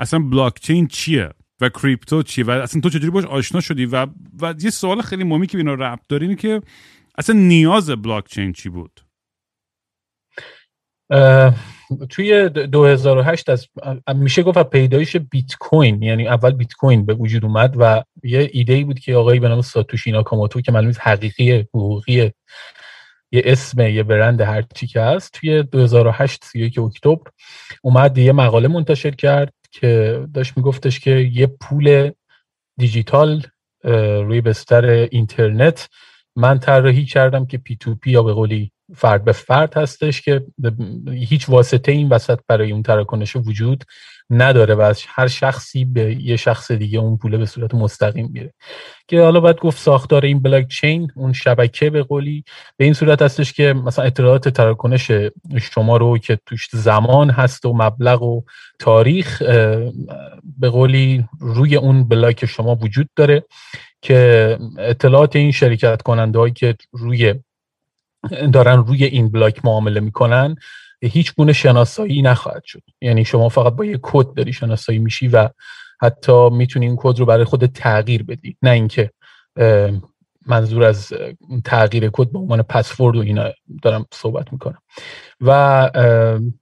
اصلا بلاکچین چیه و کریپتو چیه و اصلا تو چجوری باش آشنا شدی و و یه سوال خیلی مهمی که اینا ربط داره اینه که اصلا نیاز بلاکچین چی بود؟ توی 2008 از میشه گفت پیدایش بیت کوین یعنی اول بیت کوین به وجود اومد و یه ایده ای بود که آقایی به نام ساتوشی ناکاموتو که معلومه حقیقی حقوقی یه اسم یه برند هر چی که هست توی 2008 31 اکتبر اومد یه مقاله منتشر کرد که داشت میگفتش که یه پول دیجیتال روی بستر اینترنت. من طراحی کردم که پی تو پی یا به قولی فرد به فرد هستش که هیچ واسطه این وسط برای اون تراکنش وجود نداره و از هر شخصی به یه شخص دیگه اون پوله به صورت مستقیم میره. که حالا باید گفت ساختار این بلاک چین اون شبکه به قولی به این صورت هستش که مثلا اطلاعات تراکنش شما رو که توش زمان هست و مبلغ و تاریخ به قولی روی اون بلاک شما وجود داره که اطلاعات این شرکت کننده هایی که روی دارن روی این بلاک معامله می‌کنن هیچ گونه شناسایی نخواهد شد. یعنی شما فقط با یه کد داری شناسایی میشی و حتی می‌تونی این کد رو برای خود تغییر بدی. نه اینکه منظور از تغییر کد به عنوان پسورد و اینا دارم صحبت می‌کنم. و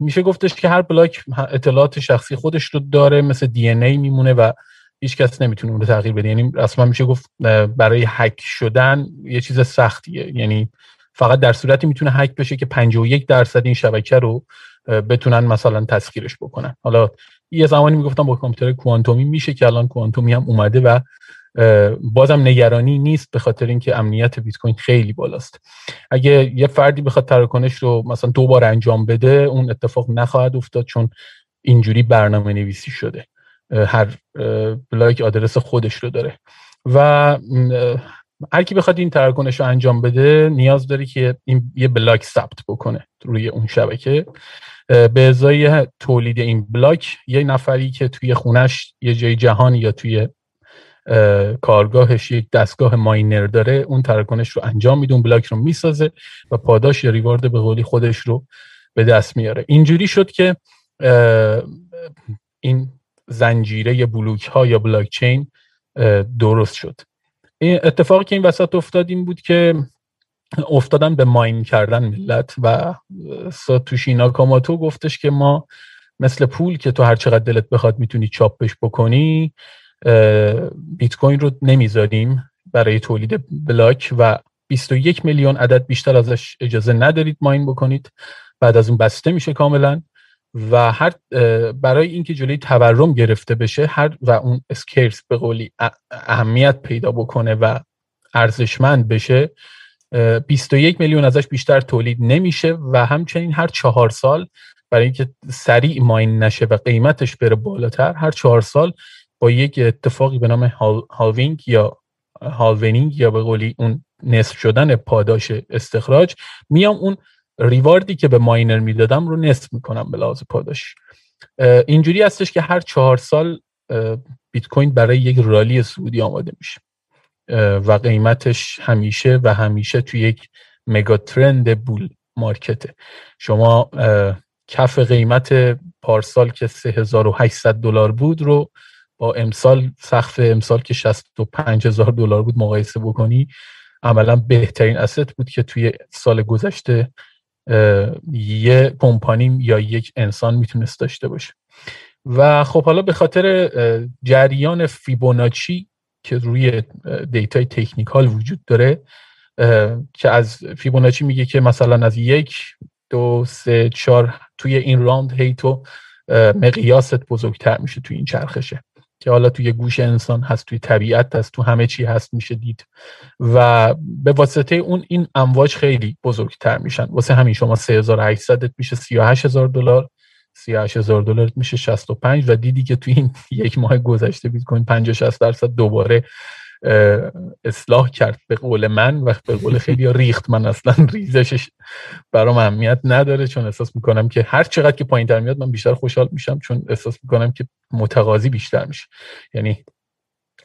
میشه گفتش که هر بلاک اطلاعات شخصی خودش رو داره مثل دی ای میمونه و هیچ کس نمی‌تونه اون رو تغییر بده. یعنی اصلا میشه گفت برای هک شدن یه چیز سختیه. یعنی فقط در صورتی می‌تونه هک بشه که 51 درصد این شبکه رو بتونن مثلا تسخیرش بکنن. حالا یه زمانی می‌گفتم با کامپیوتر کوانتومی میشه که الان کوانتومی هم اومده و بازم نگرانی نیست به خاطر اینکه امنیت بیت کوین خیلی بالاست. اگه یه فردی بخواد تراکنش رو مثلا دو بار انجام بده اون اتفاق نخواهد افتاد چون اینجوری برنامه نویسی شده هر بلاک آدرس خودش رو داره. و هر کی بخواد این تراکنش رو انجام بده نیاز داره که این یه بلاک ثبت بکنه روی اون شبکه. به ازای تولید این بلاک یه نفری که توی خونش یه جای جهان یا توی کارگاهش یک دستگاه ماینر داره اون تراکنش رو انجام میده اون بلاک رو می‌سازه و پاداش یا ریوارد به قولی خودش رو به دست میاره. اینجوری شد که این زنجیره بلوک ها یا بلاک چین درست شد. اتفاقی که این وسط افتاد این بود که افتادن به ماین کردن ملت و ساتوشی ناکاماتو گفتش که ما مثل پول که تو هر چقدر دلت بخواد می‌تونی چاپش بکنی بیت کوین رو نمی‌ذاریم برای تولید بلاک و 21 میلیون عدد بیشتر ازش اجازه ندارید ماین بکنید. بعد از اون بسته میشه کاملا. و هر برای اینکه جلوی تورم گرفته بشه هر و اون اسکیرس به قولی اهمیت پیدا بکنه و ارزشمند بشه 21 میلیون ازش بیشتر تولید نمیشه و همچنین هر چهار سال برای اینکه سریع mine نشه و قیمتش بره بالاتر هر چهار سال با یک اتفاقی به نام halving یا halvening یا به قولی اون نصف شدن پاداش استخراج میام اون reward ی که به miner می‌دادم رو نصف می‌کنم به لحاظ پاداش. اینجوری هستش که هر چهار سال بیت کوین برای یک رالی سعودی آماده میشه. و قیمتش همیشه و همیشه توی یک مگا ترند بول مارکته. شما کف قیمت پارسال که 3800 دلار بود رو با امسال سقف امسال که 65000 دلار بود مقایسه بکنی عملا بهترین اسست بود که توی سال گذشته یه کمپانی یا یک انسان می‌تونست داشته باشه. و خب حالا به خاطر جریان فیبوناچی که روی data ی technical وجود داره که از فیبوناچی میگه که مثلا از یک دو سه چهار توی این round هی تو مقیاست بزرگتر میشه توی این چرخشه. که حالا توی گوش انسان هست توی طبیعت هست تو همه چی هست میشه دید. و به واسطه اون این امواج خیلی بزرگتر میشن. واسه همین شما 3800 میشه 38000 دلار 38000 دلار میشه 65 و دیدی که توی این (laughs) یک ماه گذشته بیت کوین 50 60 درصد دوباره اصلاح کرد به قول من و به قول خیلی ریخت من اصلا ریزشش برام اهمیت نداره چون احساس می‌کنم که هر چقدر که پایین تر میاد من بیشتر خوشحال میشم چون احساس می‌کنم که متقاضی بیشتر میشه. یعنی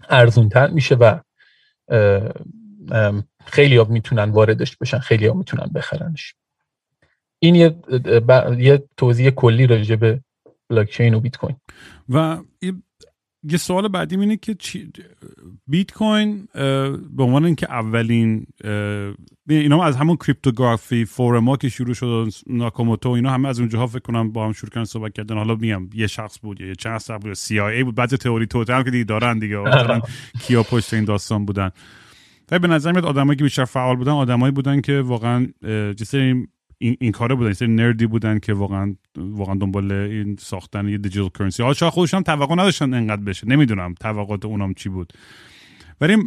ارزون تر میشه و خیلی ها می‌تونن واردش بشن خیلی ها می‌تونن بخرنش. این یه, یه توضیح کلی راجع به بلاکچین و بیت کوین. و یه سوال بعدی اینه که بیت کوین به عنوان اینکه اولین اینا از همون کریپتوگرافی فورما که شروع شد ناکاموتو اینا همه از اونجاها فکر کنم با هم شروع کردن صحبت کردن. حالا میگم یه شخص بود یا چند شخص بود سی آی ای بود. بعضی تئوری توتال که دیگه دارن دیگه. (laughs) مثلا کیا پشت این داستان بودن. ولی به نظر میاد آدمایی که بیشتر فعال بودن آدمایی بودن که واقعا جثه این, این کاره بودن. این nerdی بودن که واقعا واقعا دنبال این ساختن یه digital currency. حالا شاید خودشون توقع نداشتن انقدر بشه. نمی‌دونم توقعات اونام چی بود. ولی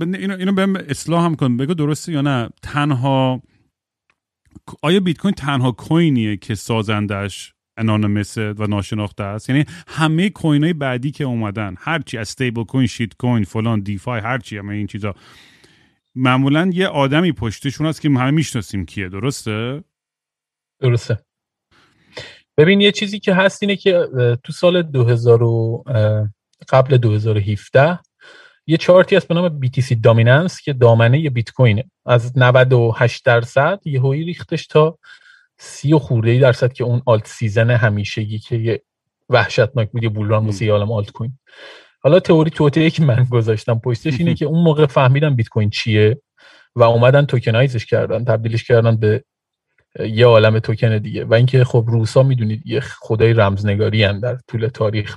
اینو اینو بهم اصلاح هم کن. بگو درسته یا نه. تنها آیا بیت کوین تنها کوینیه که سازندش anonymous و ناشناخته است؟ یعنی همه کوین های بعدی که اومدن هرچی از stablecoin shitcoin فلان DeFi هرچی همه این چیزا معمولا یه آدمی پشتشون هست که همه می‌شناسیم کیه درسته؟ درسته. ببین یه چیزی که هست اینه که تو سال 2000 قبل 2017 یه چارتی هست به نام BTC dominance که دامنه بیت کوینه. از 98 درصد یه هایی ریختش تا سی و خورده درصد که اون alt season همیشگی که یه وحشتناک بود یه bull run واسه عالم آلت کوین حالا تئوری توطئه که من گذاشتم پشتش اینه (laughs) که اون موقع فهمیدن بیت کوین چیه و اومدن tokenizeش کردن تبدیلش کردن به یه عالم توکن دیگه. و اینکه خب روسا می‌دونید یه خدای رمزنگاری هم در طول تاریخ.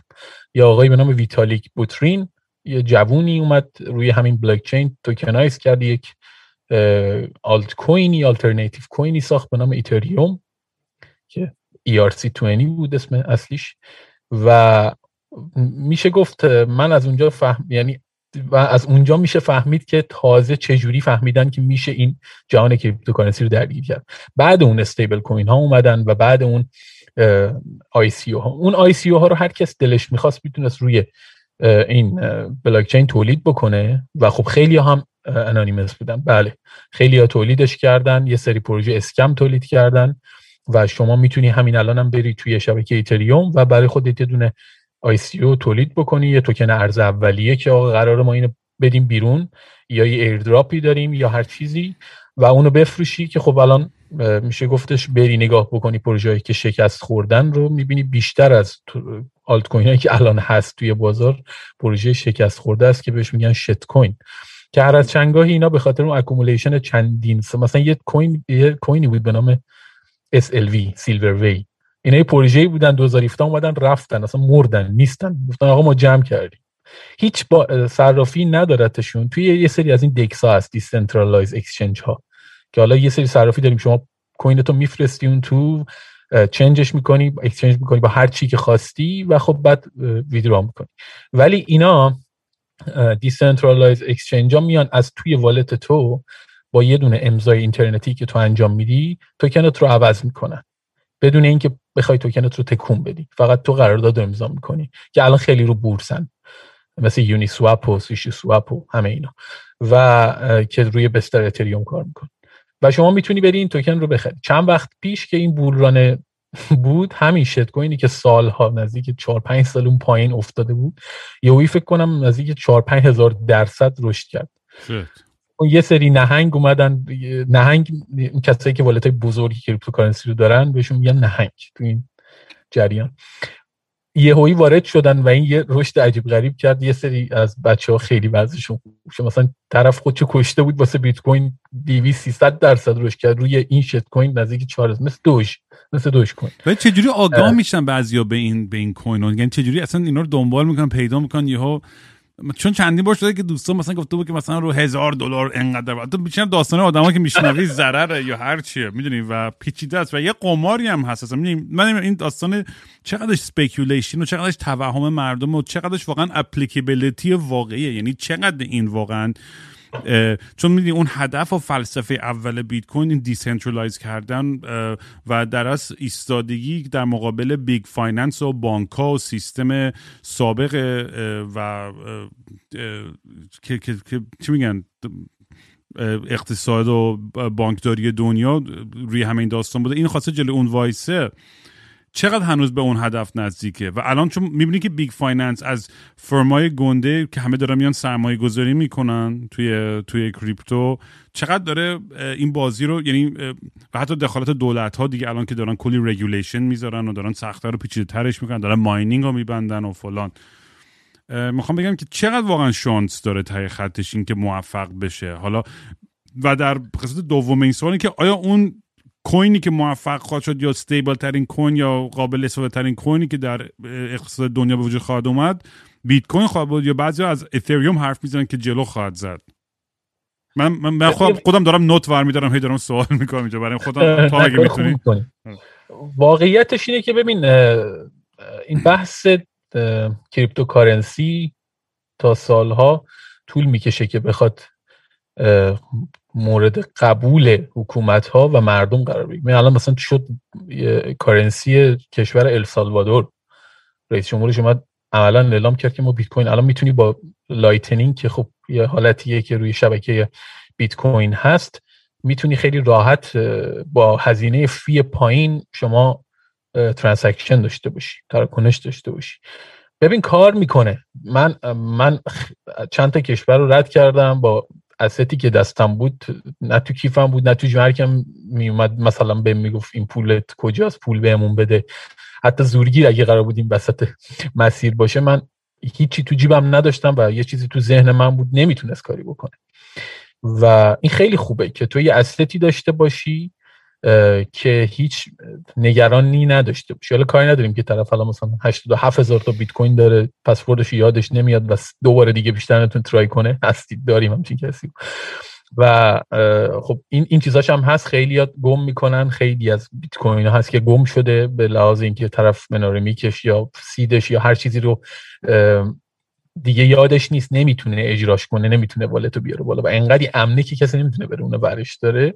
یه آقایی به نام ویتالیک بوترین یه جوونی اومد روی همین blockchain tokenize کرد یک altcoinی alternative coinی ساخت به نام ایتریوم که ERC20 بود اسم اصلیش. و میشه گفت من از اونجا فهم یعنی و از اونجا میشه فهمید که تازه چجوری فهمیدن که میشه این جهان cryptocurrency رو درگیر کرد. بعد اون stablecoin ها اومدن و بعد اون ICها. اون ICها رو هر کس دلش می‌خواست می‌تونست روی این بلاک چین تولید بکنه و خب خیلی هم anonymous بودن. بله خیلی ها تولیدش کردن یه سری پروژه scam تولید کردن و شما می‌تونی همین الان هم بری توی شبکه ایتریوم و برای خودت یه دونه ICO تولید بکنی یه توکن ارز اولیه که آقا قرار ما اینو بدیم بیرون یا یه airdropی داریم یا هر چیزی و اونو بفروشی که خب الان میشه گفتش بری نگاه بکنی پروژه‌ای که شکست خوردن رو می‌بینی بیشتر از آلت کوین که الان هست توی بازار پروژه شکست خورده است که بهش میگن shitcoin که هر از چندگاهی اینا به خاطر اون accumulation چندین مثلا یه coin یه coinی بود به نام SLV silver V اینا پروژه‌ای بودن 2017 اومدن رفتن اصلا مردن نیستن. گفتن آقا ما جمع کردیم. هیچ صرافی ندارتشون. توی یه سری از این DEX ها هست decentralized exchange ها که حالا یه سری صرافی داریم. شما coin تو میفرستی اون تو changeش می‌کنی exchange می‌کنی با هر چی که خواستی و خب بعد withdraw می‌کنی. ولی اینا decentralized exchange ها میان از توی wallet تو با یه دونه امضای اینترنتی که تو انجام میدی توکنت رو عوض می‌کنن. بدون اینکه بخوای توکنت رو تکون بدی. فقط تو قرارداد امضا می‌کنی. که الان خیلی رو بورسن. مثل Uniswap و SushiSwap و همه اینا. و که روی بستر اتریوم کار میکن و شما می‌تونی بری این توکن رو بخری. چند وقت پیش که این بولران بود همین shitcoin ی که سالها نزدیک 4 5 سال اون پایین افتاده بود یهویی فکر کنم نزدیک 4 5 هزار درصد رشد کرد. یه سری نهنگ اومدن نهنگ کسایی که wallet های بزرگی cryptocurrency رو دارن بهشون میگن نهنگ تو این جریان. یه هایی وارد شدن و این یه رشد عجیب غریب کرد. یه سری از بچه ها خیلی بعضشون مثلا طرف خودشو کشته بود واسه بیت کوین 200 300 درصد رشد کرد. روی این shitcoin نزدیک 4 مثل Doge مثل Dogecoin. و چجوری آگاه میشن بعضیا به این به این coin یعنی چجوری اصلا اینا رو دنبال می‌کنن پیدا می‌کنن یهو چون چندین بار شده که دوستان مثلا گفته بود که مثلا رو هزار دلار انقدر تو بیشتر داستان آدما که میشنوی (laughs) ضرره یا هر چیه می‌دونی؟ و پیچیده است و یه قماری هم هست. می‌دونی من این داستان چقدرش speculation و چقدرش توهم مردم و چقدرش واقعا applicability واقعیه. یعنی چقدر این واقعا چون می‌دونی اون هدف و فلسفه اول بیت کوین این decentralize کردن و در از ایستادگی در مقابل big finance و بانک و سیستم سابق و که چی میگن؟ اقتصاد و بانکداری دنیا روی همین داستان بوده. این خواسته جلو اون وایسه. چقدر هنوز به اون هدف نزدیکه؟ و الان چون می‌بینی که big finance از firm های گنده که همه دارن میان سرمایه گذاری می‌کنن توی توی crypto چقدر داره این بازی رو یعنی و حتی دخالت دولت ها دیگه الان که دارن کلی regulation می‌ذارن و دارن سختتر رو پیچیده ترش می‌کنن دارن mining رو میبندن و فلان. می‌خوام بگم که چقدر واقعا شانس داره تای خطش این که موفق بشه. حالا و در قسمت دوم این سوالی که آیا اون کوینی که موفق خواهد شد یا stable ترین coin یا قابل استفاده ترین کوینی که در اقتصاد دنیا به وجود خواهد اومد بیت کوین خواهد بود یا بعضی از اتریوم حرف می‌زنن که جلو خواهد زد. من من خودم دارم note ور میدارم هی دارم سوال می‌کنم اینجا. برای خودم تا (laughs) اگه می‌تونی. واقعیتش اینه که ببین این بحث cryptocurrency تا سالها طول می‌کشه که بخواد مورد قبول حکومت ها و مردم قرار بگیره. الان مثلا شد currency کشور السالوادور رئیس جمهورش اومد عملا اعلام کرد که ما بیت کوین الان می‌تونی با Lightning که خب یه حالتیه که روی شبکه بیت کوین هست می‌تونی خیلی راحت با هزینه fee پایین شما transaction داشته باشی تراکنش داشته باشی. ببین کار می‌کنه. من من چند تا کشور رو رد کردم با استی که دستم بود نه تو کیفم بود نه تو جمرکم میومد مثلا به می‌گفت این پولت کجاست؟ پول بهمون بده. حتی زورگیر اگه قرار بود این وسط مسیر باشه من هیچی تو جیبم نداشتم و یه چیزی تو ذهن من بود نمی‌تونست کاری بکنه. و این خیلی خوبه که تو یه داشته باشی که هیچ نگرانی نداشته باشه حالا کاری نداریم که طرف حالا مثلا 87 هزار تا بیت کوین داره پسوردش یادش نمیاد و دوباره دیگه بیشتر نتون ترای کنه. (laughs) هستید داریم همچین کسی. و خب این این چیزاش هم هست. خیلی گم می‌کنن. خیلی از بیت کوین هست که گم شده به لحاظ اینکه طرف مناره میکش یا سیدش یا هر چیزی رو دیگه یادش نیست. نمی‌تونه اجراش کنه. نمی‌تونه والتو بیاره بالا. و انقدی امنه که کسی نمی‌تونه بره اونو ورش داره.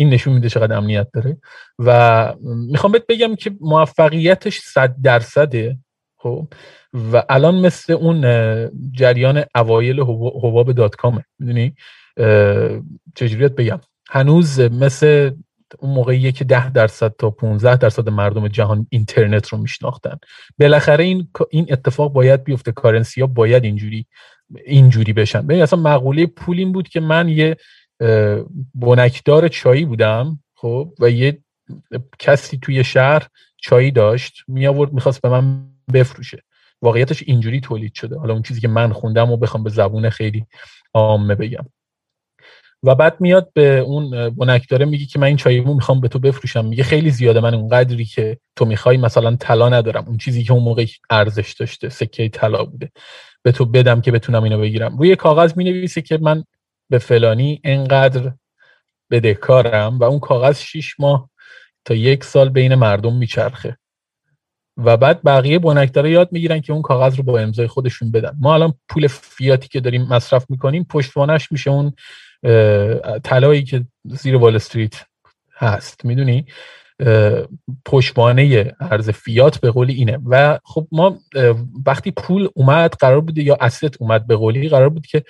این نشون میده چقدر امنیت داره. و می‌خوام بهت بگم که موفقیتش صد درصده خب؟ و الان مثل اون جریان اوایل هواب دات کامه. می‌دونی؟ چجوریت بگم؟ هنوز مثل اون موقعیه که ده درصد تا 15 درصد مردم جهان اینترنت رو میشناختن. بالاخره این این اتفاق باید بیفته. کارنسی ها باید اینجوری اینجوری بشن. ببین اصلا مقوله پول این بود که من یه بنکدار چایی بودم خب و یه کسی توی شهر چایی داشت می آورد می‌خواست به من بفروشه. واقعیتش اینجوری تولید شده. حالا اون چیزی که من خوندم و بخوام به زبون خیلی عامه بگم. و بعد میاد به اون بنکداره میگه که من این چایمو می‌خوام به تو بفروشم. میگه خیلی زیاده من اونقدری که تو می‌خوای مثلا طلا ندارم. اون چیزی که اون موقع ارزش داشته سکه طلا بوده. به تو بدم که بتونم اینو بگیرم. روی کاغذ می که من به فلانی انقدر بدهکارم و اون کاغذ شیش ماه تا یک سال بین مردم میچرخه. و بعد بقیه بنکدارا یاد می‌گیرن که اون کاغذ رو با امضای خودشون بدن. ما الان پول فیاتی که داریم مصرف می‌کنیم پشتوانش میشه اون طلایی که زیر وال استریت هست. می‌دونی؟ پشتوانه ارز فیات به قولی اینه. و خب ما وقتی پول اومد قرار بود یا اصلت اومد به قولی قرار بود که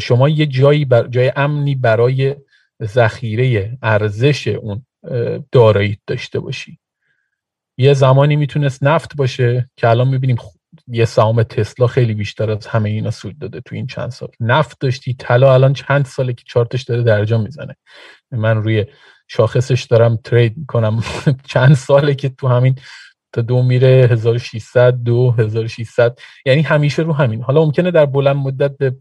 شما یه جایی بر جای امنی برای ذخیره ارزش اون دارایی داشته باشی. یه زمانی می‌تونست نفت باشه که الان می‌بینیم یه سهام تسلا خیلی بیشتر از همه اینا سود داده تو این چند سال. نفت داشتی طلا الان چند ساله که چارتش داره درجا می‌زنه. من روی شاخصش دارم ترید می‌کنم. (laughs) چند ساله که تو همین تا دو میره 1600 دو 1600 یعنی همیشه رو همین. حالا ممکنه در بلند مدت به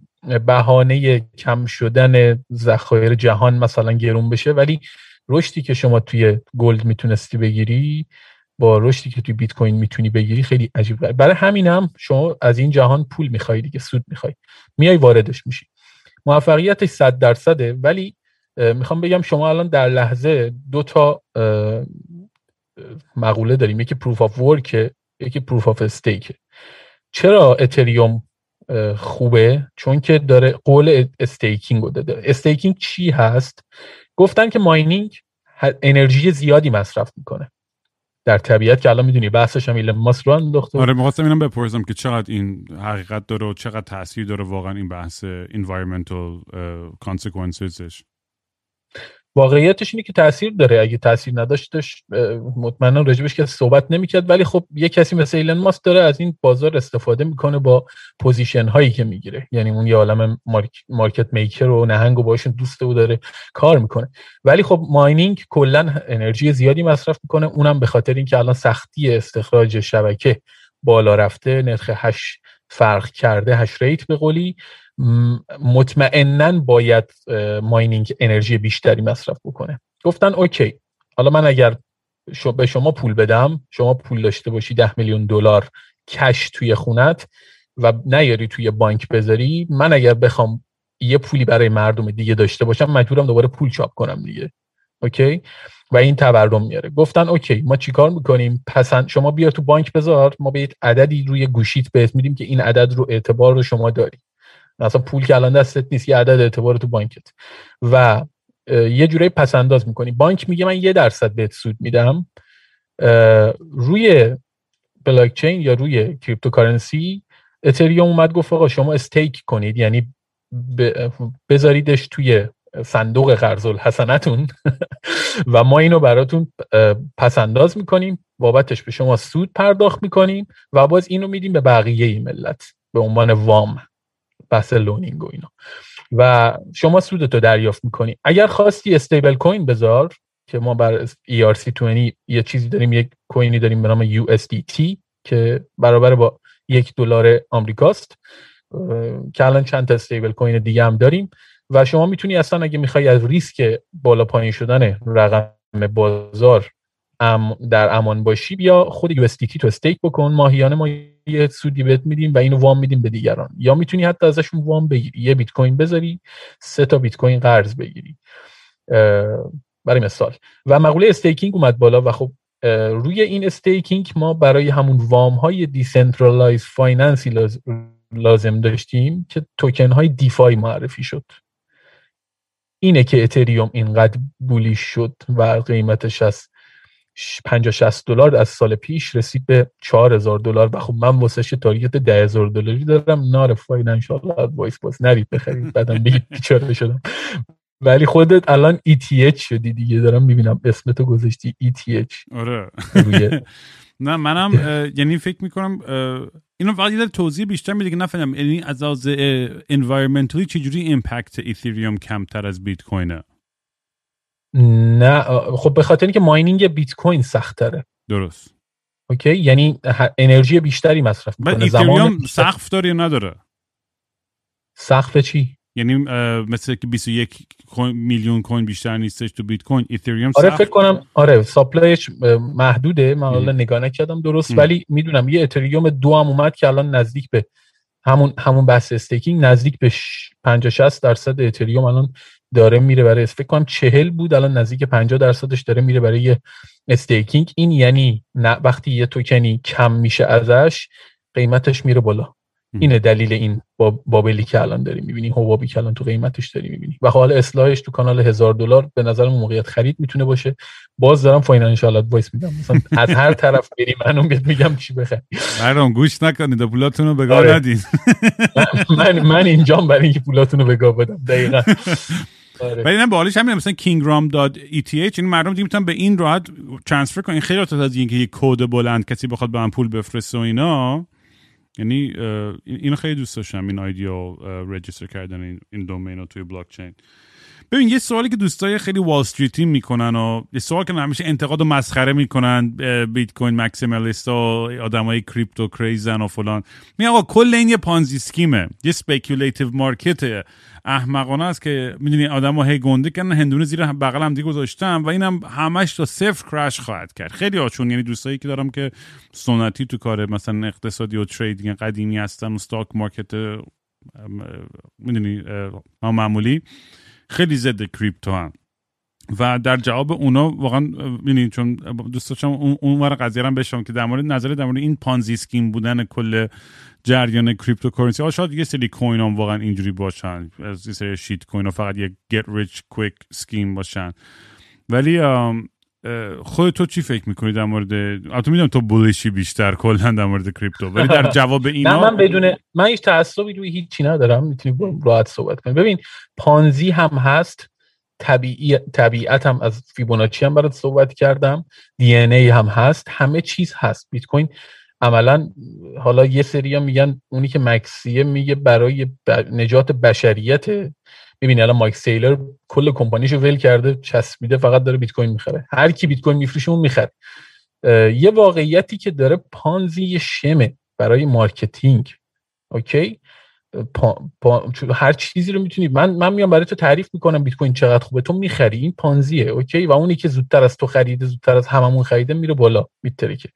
بهانه کم شدن ذخایر جهان مثلا گرون بشه ولی رشدی که شما توی گلد می‌تونستی بگیری با رشدی که توی بیت کوین می‌تونی بگیری خیلی عجیب برای همین هم شما از این جهان پول می‌خوای دیگه سود می‌خوای. میای واردش میشی. موفقیتش 100 درصده ولی می‌خوام بگم شما الان در لحظه دو تا مقوله داریم. یکی proof of work یکی proof of stake چرا اتریوم خوبه. چون که داره قول staking رو داده. staking چی هست؟ گفتن که mining انرژی زیادی مصرف می‌کنه. در طبیعت که الان می‌دونی بحثش هم ایلن ماسک رو انداخته. آره می‌خواستم اینم بپرسم که چقدر این حقیقت داره و چقدر تاثیر داره واقعا این بحث environmental consequences ش واقعیتش اینه که تاثیر داره. اگه تاثیر نداشتش مطمئنا راجبش که صحبت نمی‌کرد. ولی خب یه کسی مثل ایلن ماسک داره از این بازار استفاده می‌کنه با position هایی که می‌گیره. یعنی اون یه عالم market maker و نهنگ و باشون دوسته و داره کار می‌کنه. ولی خب mining کلا انرژی زیادی مصرف می‌کنه. اونم به خاطر اینکه الان سختی استخراج شبکه بالا رفته نرخ hash فرق کرده hash rate به قولی. مطمئنا باید mining انرژی بیشتری مصرف بکنه. گفتن okay حالا من اگر به شما پول بدم شما پول داشته باشی ده میلیون دلار cash توی خونت و نیاری توی بانک بذاری من اگر بخوام یه پولی برای مردم دیگه داشته باشم مجبورم دوباره پول چاپ کنم دیگه. okay؟ و این تورم میاره. گفتن okay ما چیکار می‌کنیم؟ پسند شما بیا تو بانک بذار ما یه عددی روی گوشیت بهت میدیم که این عدد رو اعتبار رو شما داری. مثلا پول که الان دستت نیست یه عدد اعتبار تو بانکت. و یه جورایی پس انداز می‌کنی. بانک میگه من یه درصد بهت سود میدم روی بلاک چین یا روی cryptocurrency اتریوم اومد گفت آقا شما stake کنید یعنی بذاریدش توی صندوق قرض الحسنتون (laughs) و ما اینو براتون پس انداز می‌کنیم بابتش به شما سود پرداخت می‌کنیم و باز اینو میدیم به بقیه ملت به عنوان وام. بحث loaning و اینا. و شما سودتو دریافت می‌کنی. اگر خواستی stablecoin بذار که ما بر ERC20 یه چیزی داریم یک کوینی داریم به نام USDT که برابر با یک دلار آمریکاست که الان چند تا stablecoin دیگه هم داریم. و شما می‌تونی اصلا اگه می‌خوای از ریسک بالا پایین شدن رقم بازار در امان باشی بیا خود USDT تو stake بکن ماهیانه ما یه سودی بهت میدیم و اینو وام میدیم به دیگران. یا می‌تونی حتی ازشون وام بگیری یه بیت کوین بذاری سه تا بیت کوین قرض بگیری. برای مثال. و مقوله staking اومد بالا و خب روی این staking ما برای همون وام های decentralized finance ی لازم داشتیم که توکن های DeFi معرفی شد. اینه که اتریوم اینقدر bullish شد و قیمتش از 50 60 دلار از سال پیش رسید به 4000 دلار و خب من واسه target 10000 دلاری دارم. not financial advice باز نرید بخرید بعدم بگید بیچاره شدم. ولی خودت الان ETH شدی دیگه. دارم می‌بینم اسمتو گذاشتی ETH آره. (laughs) نه منم یعنی فکر می‌کنم اینو فقط یه توضیح بیشتر میده که نفهمم یعنی از لحاظ environmentally چجوری impact اتریوم کمتر از بیت کوینه نه خب به خاطر اینکه mining بیت کوین سخت تره درست. اوکی؟ یعنی انرژی بیشتری مصرف می‌کنه. زمان سقف داره یا نداره؟ سقف چی؟ یعنی مثل که 21 میلیون coin بیشتر نیستش تو بیت کوین اتریوم آره فکر کنم آره supply ش محدوده. من حالا نگاه نکردم درست ام. ولی می‌دونم یه اتریوم دو هم اومد که الان نزدیک به همون همون بحث staking نزدیک به 50 60 درصد اتریوم الان داره میره برای فکر کنم چهل بود الان نزدیک 50 درصدش داره میره برای staking. این یعنی نه وقتی یه توکنی کم میشه ازش قیمتش میره بالا. اینه دلیل این bubble ی که الان داری می‌بینی حبابی که الان تو قیمتش داری می‌بینی. و حالا اصلاحش تو کانال هزار دلار به نظر موقعیت خرید می‌تونه باشه. باز دارم financial advice میدم. مثلا از هر (laughs) طرف بری منم بهت میگم چی بخری. مردم گوش نکنید پولاتون رو بگاه آره. ندید (laughs) من من اینجام برای اینکه پولاتون رو بگاه بدم دقیقاً. (laughs) ولی نه بالیش همین مثلا kingram.eth این مردم دیگه می‌تونن به این راحت ترانسفر کنن. خیلی راحت از اینکه یه کد بلند کسی بخواد به من پول بفرسته و اینا. یعنی اینو خیلی دوست داشتم این آیدیو رجیستر کردن این, این دومین رو توی بلاک چین ببین یه سوالی که دوستای خیلی وال استریتی می‌کنن و یه سوال که همیشه انتقاد و مسخره می‌کنن بیت کوین maximalist و آدمای crypto crazy ن و فلان. میگن آقا کل این یه Ponzi scheme ه یه speculative market احمقانه است که می‌دونی آدمو هی گنده کردن هندونه زیر بغل هم دیگه گذاشتم و اینم همش تا صفر crash خواهد کرد. خیلی هاشون یعنی دوستایی که دارم که سنتی تو کار مثلا اقتصادی و trading قدیمی هستن و stock market می‌دونی معمولی. خیلی ضد crypto هم و در جواب اونا واقعا ببینید چون دوست داشتم اون اون قضیه هم بشم که در مورد نظر در مورد این Ponzi scheme بودن کل جریان cryptocurrency ها شاید یه سری coin هم واقعا اینجوری باشن. از یه سری shitcoin ها فقط یه get rich quick scheme باشن. ولی خود تو چی فکر می‌کنی در مورد البته می‌دونم تو bullish ی بیشتر کلا در مورد crypto ولی در جواب اینا نه من بدون من هیچ تعصبی روی هیچی ندارم می‌تونی راحت صحبت کنی. ببین Ponzi هم هست طبیعی طبیعت هم از فیبوناچی هم برات صحبت کردم DNA هم هست همه چیز هست. بیت کوین عملا حالا یه سری میگن اونی که maxi ه میگه برای نجات بشریت می‌بینی الان مایکل سیلر کل کمپانیشو ول کرده چسبیده فقط داره بیت کوین می‌خره. هر کی بیت کوین میفروشه اون می‌خره. یه واقعیتی که داره Ponzi scheme ه برای marketing. okay؟ پا، پا، هر چیزی رو می‌تونی من من میام برای تو تعریف می‌کنم بیت کوین چقدر خوبه. تو می‌خری این Ponzi ه. okay؟ و اونی که زودتر از تو خریده زودتر از هممون خریده میره بالا. که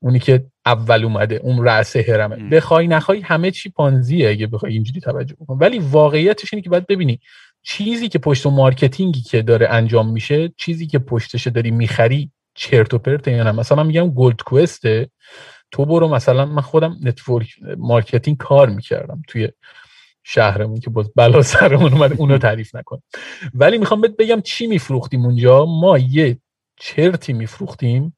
اونی که اول اومده اون رأس هرمه بخوای نخوای همه چی Ponzi ه اگه بخوای اینجوری توجه کنی ولی واقعیتش اینه که باید ببینی چیزی که پشت marketing ی که داره انجام میشه چیزی که پشتش داری می‌خری چرت و پرت یا نه؟ مثلا میگم گلدکوئسته تو برو مثلا من خودم network marketing کار می‌کردم توی شهرمون که باز بلا سرمون اومد اونو (laughs) تعریف نکن. ولی می‌خوام بهت بگم چی میفروختیم اونجا؟ ما یه چرتی میفروختیم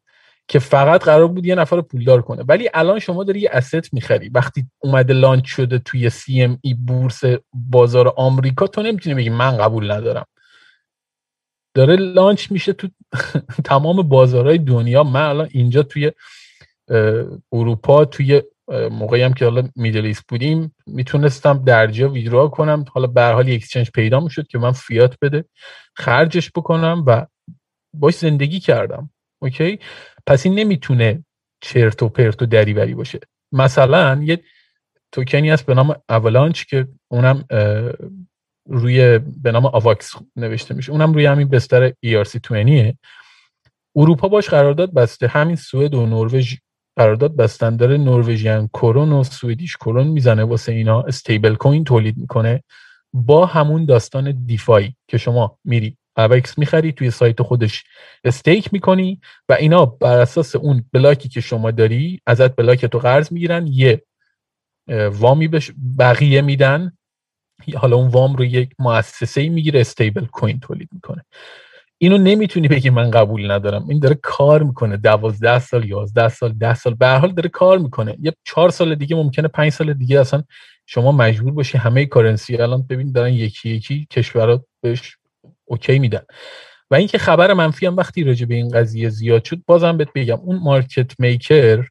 که فقط قرار بود یه نفر رو پولدار کنه. ولی الان شما داری یه asset می‌خری. وقتی اومده launch شده توی CME بورس بازار آمریکا تو نمی‌تونی بگی من قبول ندارم. داره launch میشه تو (laughs) تمام بازارهای دنیا. من الان اینجا توی اروپا توی موقعی هم که حالا Middle East بودیم می‌تونستم درجا withdraw کنم. حالا به حال exchange پیدا می‌شد که من فیات بده خرجش بکنم و باش زندگی کردم. okay پس این نمی‌تونه چرت و پرت و دریوری باشه. مثلا یه توکنی هست به نام اولانچ که اونم روی به نام آواکس نوشته میشه. اونم روی همین بستر ERC20 اروپا باش قرارداد بسته. همین سوئد و نروژ قرارداد بستن. داره Norwegian krone و Swedish krona می‌زنه. واسه اینا stablecoin تولید می‌کنه. با همون داستان DeFi که شما میری آواکس می‌خری توی سایت خودش stake می‌کنی و اینا بر اساس اون block ی که شما داری ازت block تو قرض می‌گیرن یه وامی بش بقیه میدن. حالا اون وام رو یک مؤسسه می‌گیره stablecoin تولید می‌کنه. اینو نمی‌تونی بگی من قبول ندارم. این داره کار می‌کنه. دوازده سال یازده سال ده سال. به حال داره کار می‌کنه. یه چهار سال دیگه ممکنه پنج سال دیگه اصلا شما مجبور باشی همه currency الان ببین دارن یکی یکی کشورات بهش okay میدن. و اینکه خبر منفی هم وقتی راجع به این قضیه زیاد شد بازم بهت بگم اون market maker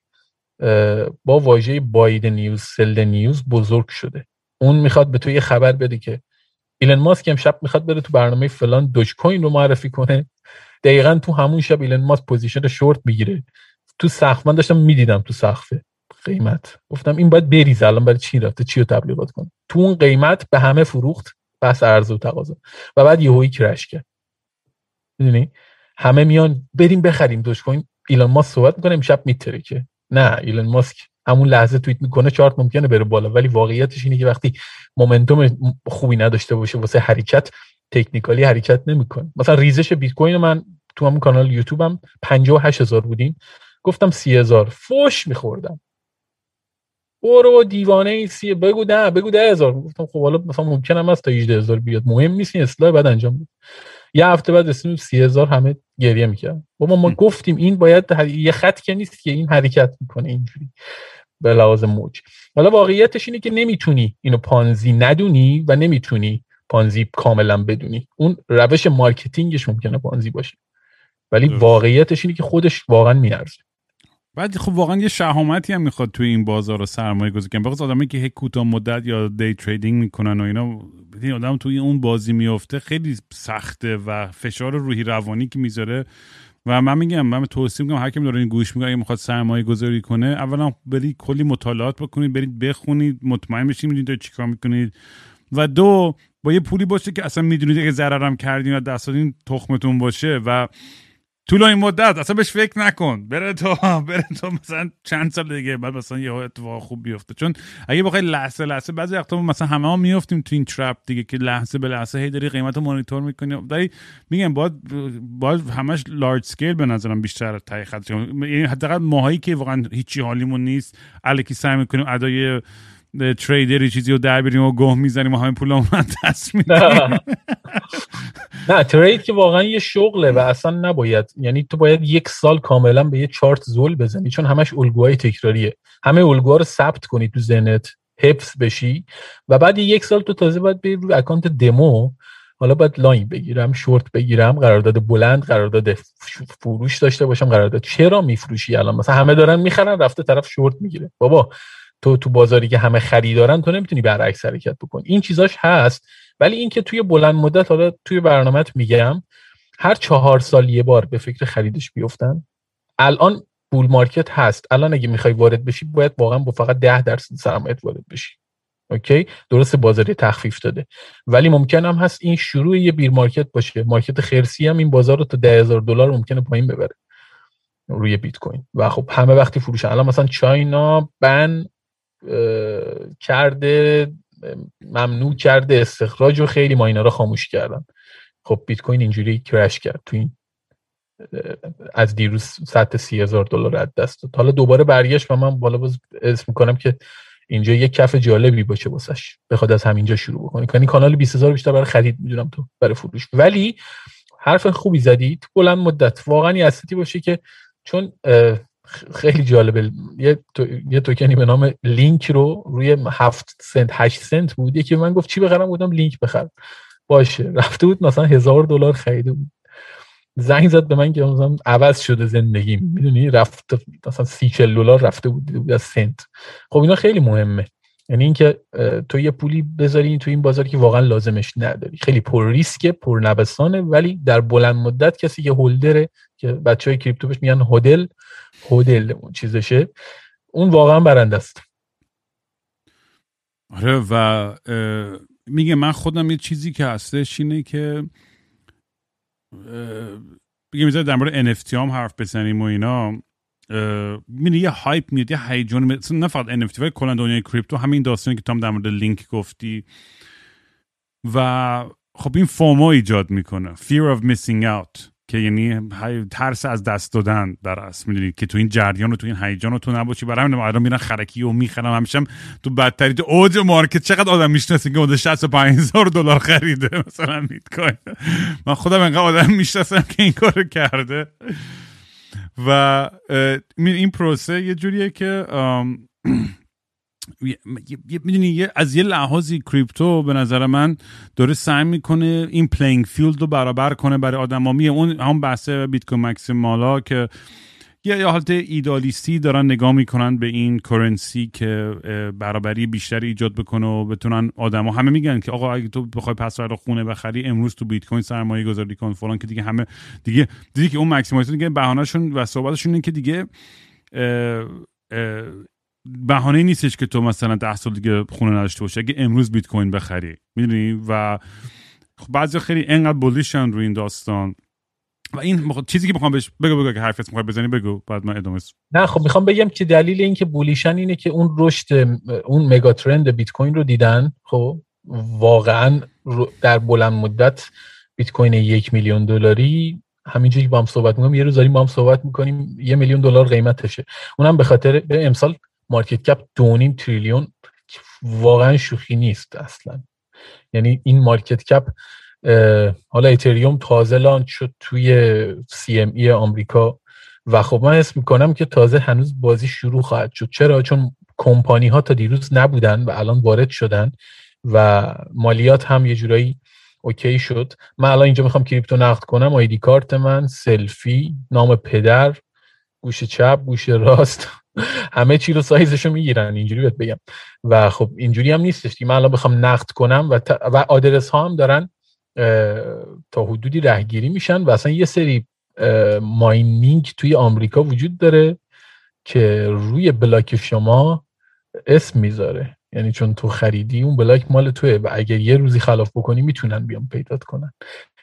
با واژه buy the news sell the news بزرگ شده. اون می‌خواد به تو یه خبر بده که ایلن ماسک امشب می‌خواد بره تو برنامه فلان Doge Coin رو معرفی کنه. دقیقا تو همون شب ایلن ماسک position short می‌گیره. تو سقف من داشتم می‌دیدم تو سقف قیمت. گفتم این باید بریزه الان برای چی رفته؟ چی رو تبلیغات کنه؟ تو اون قیمت به همه فروخت. بحث عرضه و تقاضا. و بعد یهویی crash کرد. می‌دونی؟ همه میان بریم بخریم Doge Coin ایلان ماسک صحبت می‌کنه امشب میترکه نه ایلان ماسک همون لحظه توییت می‌کنه چارت ممکنه بره بالا. ولی واقعیتش اینه که وقتی مومنتوم خوبی نداشته باشه واسه حرکت تکنیکالی حرکت نمی‌کنه. مثلا ریزش بیت کوین من تو همون کانال یوتیوبم 58000 هزار بودیم. گفتم 30000 فوش میخوردم. برو دیوانه ای سی بگو ده بگو ده هزار. گفتم خب حالا مثلا ممکنم است تا 18 هزار بیاد. مهم نیست این اصلاح بعد انجام بود یه هفته بعد رسیدیم سی هزار همه گریه می‌کرد بابا ما گفتیم این باید یه خط که نیست که این حرکت می‌کنه اینجوری. به لحاظ موج. حالا واقعیتش اینه که نمی‌تونی اینو Ponzi ندونی و نمی‌تونی Ponzi کاملا بدونی. اون روش marketing ش ممکنه Ponzi باشه. ولی واقعیتش اینه که خودش واقعا میارزه. بعد خب واقعا یه شهامتی هم می‌خواد توی این بازار سرمایه گذاری کنن بخاطر آدمایی که هی کوتاه مدت یا day trading می‌کنن و اینا این آدم توی اون بازی میفته خیلی سخته و فشار روحی روانی که می‌ذاره. و من میگم من توصیه می‌کنم هر کی داره این گوش می‌کنه اگه می‌خواد سرمایه گذاری کنه اولا برید کلی مطالعات بکنید برید بخونید مطمئن بشید می‌دونید چیکار می‌کنید. و دو با یه پولی باشه که اصلا می‌دونید اگه ضررم کردین و دست تخمتون باشه و طولانی مدت اصلا بهش فکر نکن. بره تو بره تو مثلا چند سال دیگه بعد مثلا یه اتفاق خوب بیفته. چون اگه بخوای لحظه لحظه بعضی وقتا مثلا همه ها میافتیم تو این ترپ دیگه که لحظه به لحظه هی داری قیمت رو مانیتور می‌کنی. ولی میگم باید باید همش لارج سکیل به نظرم بیشتر خط یعنی حداقل ماهایی که واقعا هیچی حالیمون نیست الکی سعی می‌کنیم ادای تریدری چیزی رو در بریم و گه می‌زنیم و همه پول رو دست (laughs) میدیم. نه ترید که واقعا یه شغله و اصلا نباید یعنی تو باید یک سال کاملا به یه چارت زول بزنی چون همش الگوهای تکراریه. همه الگوها رو ثبت کنی تو ذهنت حفظ بشی و بعد یک سال تو تازه باید بری روی account demo حالا باید long بگیرم شورت بگیرم قرارداد بلند قرارداد فروش داشته باشم قرارداد چرا میفروشی الان؟ مثلا همه دارن می‌خرن رفته طرف شورت می‌گیره. بابا تو تو بازاری که همه خریدارن تو نمی‌تونی برعکس حرکت بکنی. این چیزاش هست ولی اینکه توی بلند مدت حالا توی برنامهت میگم هر چهار سال یه بار به فکر خریدش بیفتن. الان bull market هست. الان اگه می‌خوای وارد بشی باید واقعا با فقط ده درصد سرمایت وارد بشی. OK؟ درست بازاری تخفیف داده. ولی ممکن هم هست این شروع یه bear market باشه. market خرسی هم این بازار رو تا ده هزار دلار ممکنه پایین ببره روی بیت کوین. و خب همه وقتی فروشن. الان مثلا China ban کرده ممنوع کرده استخراج و خیلی رو خاموش کردن. خب بیت کوین اینجوری crash کرد تو این از دیروز سطح سی هزار دلار از دست حالا دوباره برگشت و من بالا باز assume می‌کنم که اینجا یک کف جالبی باشه واسش. بخواد از همینجا شروع بکنه. یعنی کانال 20 هزار بیشتر برای خرید می‌دونم تو برای فروش. ولی حرف خوبی زدید بلند مدت واقعا یه باشه که چون خیلی جالبه. یه, تو... یه توکنی به نام لینک رو روی هفت سنت هشت سنت بود. یکی من گفت چی بخرم؟ بودم لینک بخر. باشه. (laughs) رفته بود مثلا هزار دلار خریده بود. زنگ زد به من که مثلا عوض شده زندگی. می‌دونی؟ رفت مثلا سی چل دلار رفته بود از سنت. خب اینا خیلی مهمه. یعنی اینکه تو یه پولی بذاری تو این بازار که واقعا لازمش نداری. خیلی پر ریسکه پر نبسانه ولی در بلند مدت کسی که هولدره که بچه های کریپتو بهش میگن هودل هودل چیزشه. اون واقعا برنده است. آره و میگه من خودم یه چیزی که هستش اینه که بگه می‌ذاره در مورد NFT هم حرف بزنیم و اینا. می‌بینی یه hype میاد یه هیجان نه فقط NFT ولی کلا دنیای crypto همین داستانی که تام در مورد لینک گفتی. و خب این FOMO ایجاد می‌کنه. Fear of missing out. که یعنی ترس از دست دادن در اصل می‌دونی که تو این جریان و تو این هیجان و تو نباشی برای همین الان میرن خرکی و می‌خرم همیشه تو بدتری تو اوج market چقدر آدم می‌شناسین که 65 هزار دلار خریده مثلا بیت کوین من خودم انقدر آدم می‌شناسم که این کارو کرده. و این پروسه یه جوریه که (clears throat) می‌دونی از یه لحاظی crypto به نظر من داره سعی می‌کنه این playing field رو برابر کنه برای آدمامی. اون هم بحث بیت کوین ماکسیمالا که یه حالت ایدالیستی دارن نگاه می‌کنن به این currency که برابری بیشتری ایجاد بکنه و بتونن آدما همه میگن که آقا اگه تو بخوای پس فردا خونه بخری امروز تو بیت کوین سرمایه گذاری کن فلان که دیگه همه دیگه دیگه که اون maximalism دیگه بهانهشون و صحبتشون اینه که دیگه بهانه نیستش که تو مثلا ده سال دیگه خونه نداشته باشی. اگه امروز بیت کوین بخری می‌دونی؟ و خب بعضی خیلی انقدر bullish ن رو این داستان. و این چیزی که می‌خوام بهش بگو بگو که حرفت می‌خوای بزنی بگو. بعد من ادامه نه خب می‌خوام بگم که دلیل اینکه bullish ن اینه که اون رشد اون mega trend بیت کوین رو دیدن. خب واقعا در بلند مدت بیت کوین یک میلیون دلاری. همینجوری با هم صحبت می‌کنیم یه روز داریم با هم صحبت می‌کنیم یه میلیون دلار قیمتشه. اونم به خاطر امسال market cap دو تریلیون واقعا شوخی نیست اصلا. یعنی این market cap حالا اتریوم تازه launch شد توی CME آمریکا و خب من assume می‌کنم که تازه هنوز بازی شروع خواهد شد. چرا؟ چون کمپانی ها تا دیروز نبودن و الان وارد شدن و مالیات هم یه جورایی OK شد. من الان اینجا می‌خوام crypto نقد کنم. ID card من سلفی نام پدر گوش چپ گوش راست. همه چی رو سایزشو می‌گیرن اینجوری بهت بگم. و خب اینجوری هم نیستش که من الان بخوام نقد کنم و, و آدرس ها هم دارن تا حدودی رهگیری میشن و اصلا یه سری mining توی آمریکا وجود داره که روی block شما اسم می‌ذاره. یعنی چون تو خریدی اون block مال توه و اگر یه روزی خلاف بکنی می‌تونن بیان پیدات کنن.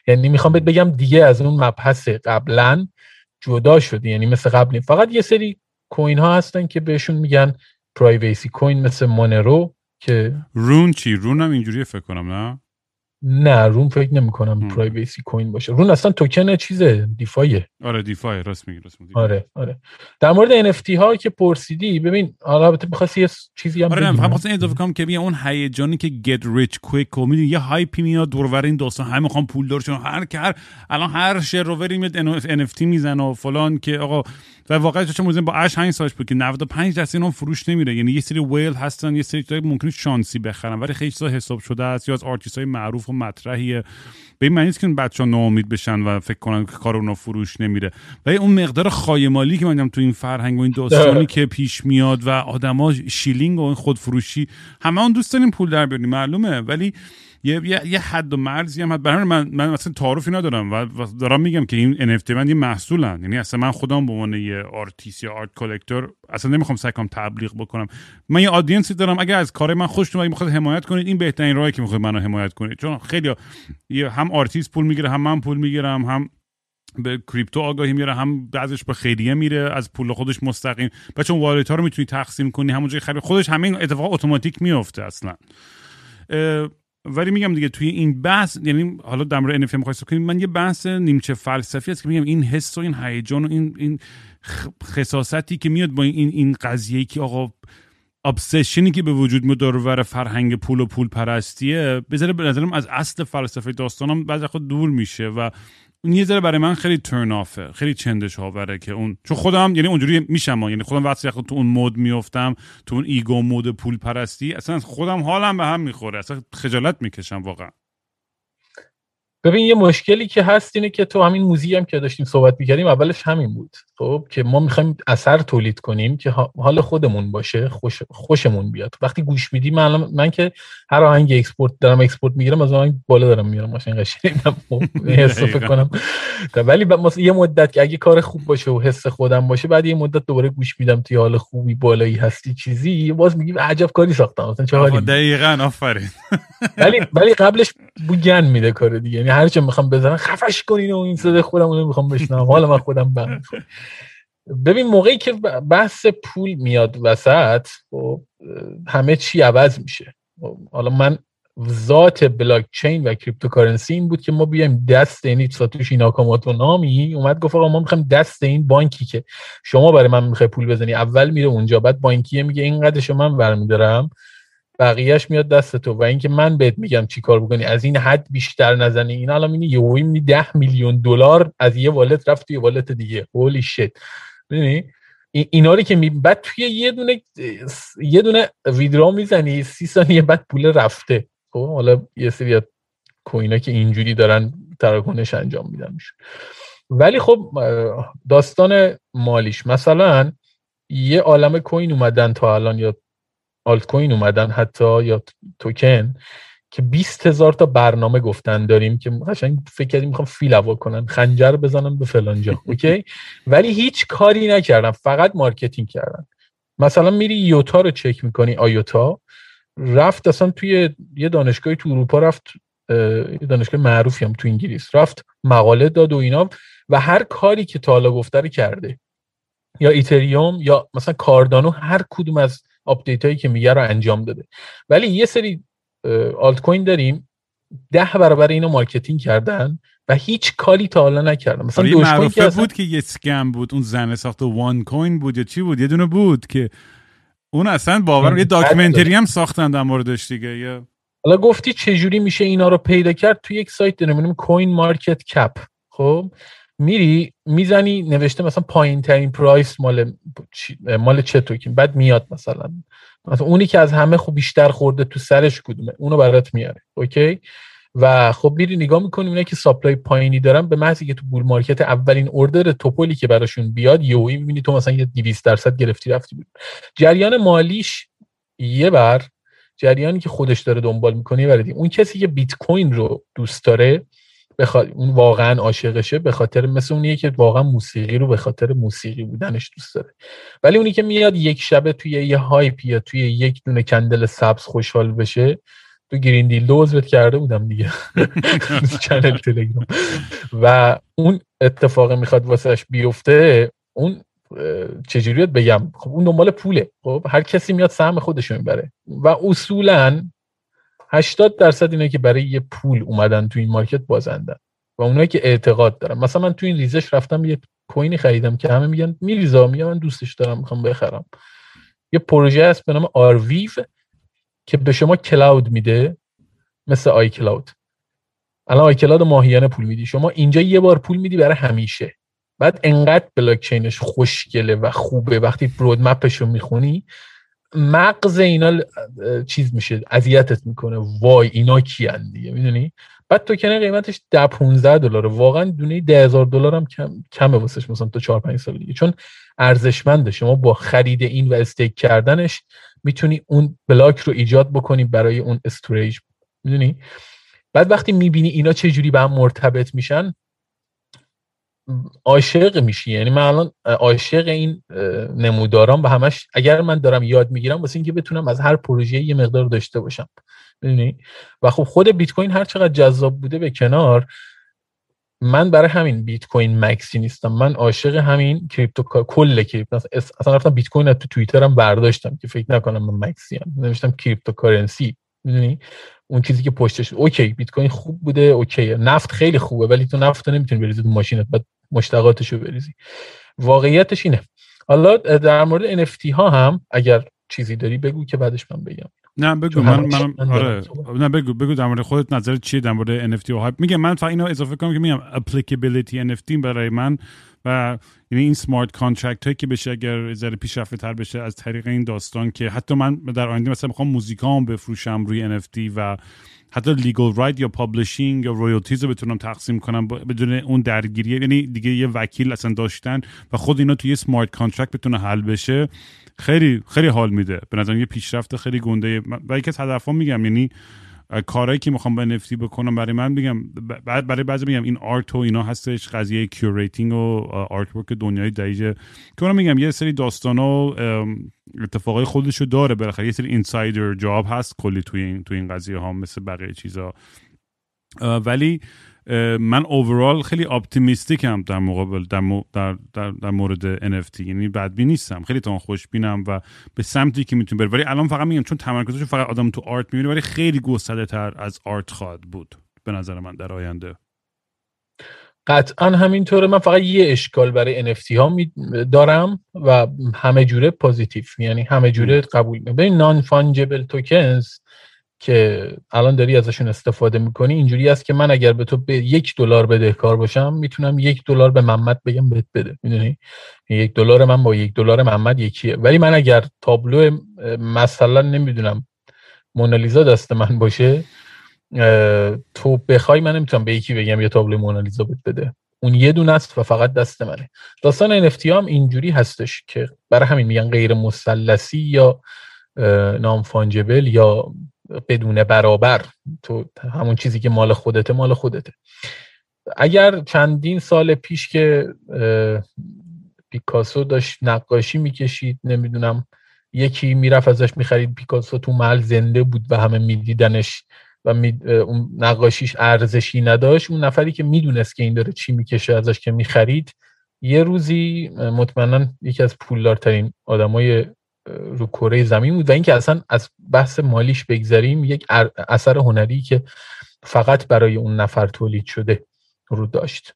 یعنی می‌خوام بهت بگم دیگه از اون مبحث قبلا جدا شده یعنی مثل قبل فقط یه سری coin ها هستن که بهشون میگن privacy coin مثل مونرو که Rune چی؟ Rune هم اینجوری فکر کنم نه؟ نه Rune فکر نمی کنم privacy coin باشه. Rune اصلا توکن چیزه DeFi ه آره DeFi راست میگی راست میگی. آره آره. در مورد NFT ها که پرسیدی ببین حالا البته می‌خواستی یه چیزی هم آره نه فقط اضافه کنم که بیا اون هیجانی get rich quick و می‌دونی یه hype ی میاد دور این داستان همه می‌خوان پول دار هر هر الان هر شر و وری میاد NFT می‌زنه و فلان که آقا و واقعا چه موزه با اش 5 سالش بود که 95 درصد اینا فروش نمیره. یعنی یه سری whale هستن یه سری چیزای ممکنه شانسی بخرن ولی خیلی چیزا حساب شده است. یا از آرتیست های معروف و مطرحیه. به این معنی که بچه ها ناامید بشن و فکر کنن که کار اونا فروش نمیره. ولی اون مقدار خایه‌مالی که من تو این فرهنگ و این داستانی (laughs) که پیش میاد و آدما shilling و این خودفروشی همه اون دوست داریم پول در بیاریم معلومه. ولی یه, یه, یه حد و مرزی هم برای من من مثلا تعارفی ندارم و, دارم میگم که این NFT من یه محصولن. یعنی اصلا من خودم به عنوان یه آرتیست یا art collector اصلا نمی‌خوام سعی تبلیغ بکنم. من یه audience ی دارم. اگر از کار من خوشتون اومد می‌خواد حمایت کنید. این بهترین راهی که می‌خواد منو حمایت کنید. چون خیلی هم آرتیست پول می‌گیره هم من پول می‌گیرم هم به کریپتو آگاهی میاره هم بعضش به خیریه میره از پول خودش مستقیم. و چون wallet ها رو می‌تونی تقسیم کنی همونجای خرید. خودش همین اتفاق اتوماتیک میفته اصلا. ولی میگم دیگه توی این بحث یعنی حالا در مورد NFT می‌خواید کنیم من یه بحث نیمچه فلسفی است که میگم این حس و این هیجان و این این خساستی که میاد با این این قضیه که آقا obsession ی که به وجود میاد دور فرهنگ پول و پول پرستیه بذاره به نظرم از اصل فلسفه داستانم بعضی خود دور میشه و اون یه ذره برای من خیلی turn off ه خیلی چندش‌آوره که اون چون خودم یعنی اونجوری میشم یعنی خودم وقتی تو اون mood میفتم تو اون ego mode پول پرستی اصلا خودم حالم به هم می‌خوره. اصلا خجالت می‌کشم واقعا. ببین یه مشکلی که هست اینه که تو همین موزی هم که داشتیم صحبت می‌کردیم اولش همین بود. خب که ما می‌خوایم اثر تولید کنیم که حال خودمون باشه خوش خوشمون بیاد. وقتی گوش میدی من من که هر آهنگ export دارم export می‌گیرم از آهنگ بالا دارم میارم ماشین قشنگم حس کنم. ولی یه مدت که اگه کار خوب باشه و حس خودم باشه بعد یه مدت دوباره گوش میدم توی حال خوبی بالایی هستی چیزی باز میگی عجب کاری ساختم. مثلا چه حالی؟ دقیقاً آفرین. (laughs) ولی ولی قبلش بوگن میده کار دیگه. یعنی هر چه می‌خوام بزنم خفش کنین و این صدای خودم رو می‌خوام بشنوم. حالا من خودم بند. ببین موقعی که بحث پول میاد وسط خب همه چی عوض میشه. حالا من ذات بلاک چین و cryptocurrency این بود که ما بیایم دست این ساتوشی ناکاماتو نامی اومد گفت آقا ما می‌خوایم دست این بانکی که شما برای من می‌خوای پول بزنی اول میره اونجا بعد بانکیه میگه این قدرشو من برمیدارم بقیهش میاد دست تو. و اینکه من بهت میگم چی کار بکنی از این حد بیشتر نزنی. این الان اینه می 10 میلیون دلار از یه wallet رفت توی wallet دیگه. holy shit ببینی اینا رو که می بعد توی یه دونه یه دونه withdraw می‌زنی سی ثانیه بعد پول رفته. خب حالا یه سری coin ا که اینجوری دارن تراکنش انجام میدن میشه. ولی خب داستان مالیش. مثلا یه عالم coin اومدن تا الان یا آلت کوین اومدن حتی یا توکن که 20 هزار تا برنامه گفتن داریم که قشنگ فکر کردیم می‌خوام فیل هوا کنن خنجر بزنم به فلان جا. (laughs) okay؟ ولی هیچ کاری نکردن فقط marketing کردن. مثلا میری آیوتا رو چک می‌کنی آیوتا رفت اصلا توی یه دانشگاهی تو اروپا رفت یه دانشگاه معروفی هم تو انگلیس. رفت مقاله داد و اینا و هر کاری که تا حالا گفته رو کرده. یا ایتریوم یا مثلا کاردانو هر کدوم از update هایی که میگه رو انجام داده. ولی یه سری آلت کوین داریم. ده برابر اینو marketing کردن و هیچ کاری تا حالا نکردن. مثلا آره، معروفه بود که یه scam بود. اون زن ساخت وان کوین بود یا چی بود؟ یه دونه بود که اون اصلا باور یه (laughs) documentary هم ساختن در موردش دیگه یه حالا گفتی چجوری میشه اینا رو پیدا کرد؟ تو یک سایت داریم کوین مارکت کپ خب؟ میری می‌زنی نوشته مثلا پایین ترین price مال مال چه توکین بعد میاد مثلا. مثلا اونی که از همه خوب بیشتر خورده تو سرش کدومه اونو برات میاره. اوکی؟ و خب میری نگاه می‌کنیم اینا که supply پایینی دارن به محضی که تو bull market اولین order توپولی که براشون بیاد یهویی می‌بینی تو مثلا یه 200 درصد گرفتی رفتی بود جریان مالیش یه بر جریانی که خودش داره دنبال می‌کنه برای اون کسی که بیت کوین رو دوست داره بخواد اون واقعا عاشقشه به خاطر مثل اونیه که واقعا موسیقی رو به خاطر موسیقی بودنش دوست داره. ولی اونی که میاد یک شبه توی یه hype یا توی یک دونه candle سبز خوشحال بشه تو گرین دیل دوزت کرده بودم دیگه. (laughs) چنل تلگرام. و اون اتفاق می‌خواد واسهش بیفته اون چجوری بگم؟ خب اون دنبال پوله. خب هر کسی میاد سهم خودش می‌بره. و اصولا 80 درصد اینه که برای یه پول اومدن تو این مارکت بازندن و اونایی که اعتقاد دارن. مثلا من تو این ریزش رفتم یه کوینی خریدم که همه میگن میریزا میگم من دوستش دارم می‌خوام بخرم. یه پروژه هست به نام آرویو که به شما cloud میده مثل آی کلاود الان آی کلاود ماهیانه پول میدی. شما اینجا یه بار پول میدی برای همیشه. بعد انقدر بلاک چینش خوشگله و خوبه. وقتی road map ش رو می‌خونی مغز اینا چیز میشه اذیتت می‌کنه. وای اینا کیان دیگه می‌دونی؟ بعد تو کنه قیمتش ده 15 دلار. واقعا دونه 10000 دلار هم کم کمه واسش مثلا تو 4 5 سال دیگه. چون ارزشمنده. شما با خرید این و stake کردنش می‌تونی اون block رو ایجاد بکنی برای اون storage. می‌دونی؟ بعد وقتی می‌بینی اینا چه جوری به هم مرتبط میشن عاشق میشی. یعنی من الان عاشق این نموداران و همش اگر من دارم یاد می‌گیرم واسه اینکه بتونم از هر پروژه یه مقدار داشته باشم. می‌دونی؟ و خب خود بیت کوین هر چقدر جذاب بوده به کنار من برای همین بیت کوین maxi نیستم. من عاشق همین crypto کل crypto. اصلا رفتم بیت کوین تو توییترم برداشتم که فکر نکنم من maxi ام. نوشتم cryptocurrency می‌دونی؟ اون چیزی که پشتش. okay بیت کوین خوب بوده okay نفت خیلی خوبه ولی تو نفت نمی‌تونی بریزی تو ماشینت. بعد مشتقاتشو بریزی. واقعیتش اینه. حالا در مورد NFT ها هم اگر چیزی داری بگو که بعدش من بگم. نه بگو. من من آره. نه بگو بگو در مورد خودت نظر چیه در مورد NFT و hype میگم من فقط اینو اضافه کنم که میگم applicability NFT برای من و یعنی این smart contract هایی که بشه اگر ذره پیشرفته تر بشه از طریق این داستان که حتی من در آینده مثلا می‌خوام music ام بفروشم روی NFT و حتی legal right یا publishing یا royalties رو بتونم تقسیم کنم بدون اون درگیری. یعنی دیگه یه وکیل اصلا داشتن و خود اینا توی smart contract بتونه حل بشه. خیلی خیلی حال میده. به نظر یه پیشرفت خیلی گنده. و یکی از هدفها میگم یعنی کارهایی که می‌خوام با NFT بکنم برای من میگم برای بعضی میگم این art و اینا هستش قضیه curating و artwork دنیای دقیقه که من میگم یه سری داستان و اتفاقای خودشو داره بالاخره. یه سری insider job هست کلی توی این توی این قضیه ها مثل بقیه چیزا. ولی من overall خیلی optimistic م در مقابل در, در, در, در مورد NFT یعنی بدبین نیستم. خیلی تا خوشبینم و به سمتی که می‌تونم بره ولی الان فقط میگم چون تمرکزش فقط آدم تو art می‌بینه ولی خیلی گسترده تر از art خواهد بود به نظر من در آینده. قطعا همینطوره. من فقط یه اشکال برای NFT ها دارم و همه جوره positive یعنی همه جوره قبول. ببین non-fungible tokens که الان داری ازشون استفاده می‌کنی اینجوری است که من اگر به تو به یک دلار بدهکار باشم می‌تونم یک دلار به محمد بگم بهت بده می‌دونی؟ یک دلار من با یک دلار محمد یکیه. ولی من اگر تابلو مثلا نمی‌دونم مونالیزا دست من باشه تو بخوای من نمی‌تونم به یکی بگم یه تابلو مونالیزا بهت بده. اون یه دونه است و فقط دست منه. داستان NFT هم اینجوری هستش که برای همین میگن غیر مثلثی یا نام فانجبل یا بدون برابر. تو همون چیزی که مال خودته مال خودته. اگر چندین سال پیش که پیکاسو داشت نقاشی می‌کشید نمی‌دونم یکی می‌رفت ازش می‌خرید پیکاسو تو محل زنده بود و همه میدیدنش و اون نقاشیش ارزشی نداشت. اون نفری که می‌دونست که این داره چی می‌کشه ازش که می‌خرید یه روزی مطمئنا یکی از پولدارترین آدمای رو کره زمین بود و اینکه اصلا از بحث مالیش بگذریم یک اثر هنری که فقط برای اون نفر تولید شده رو داشت.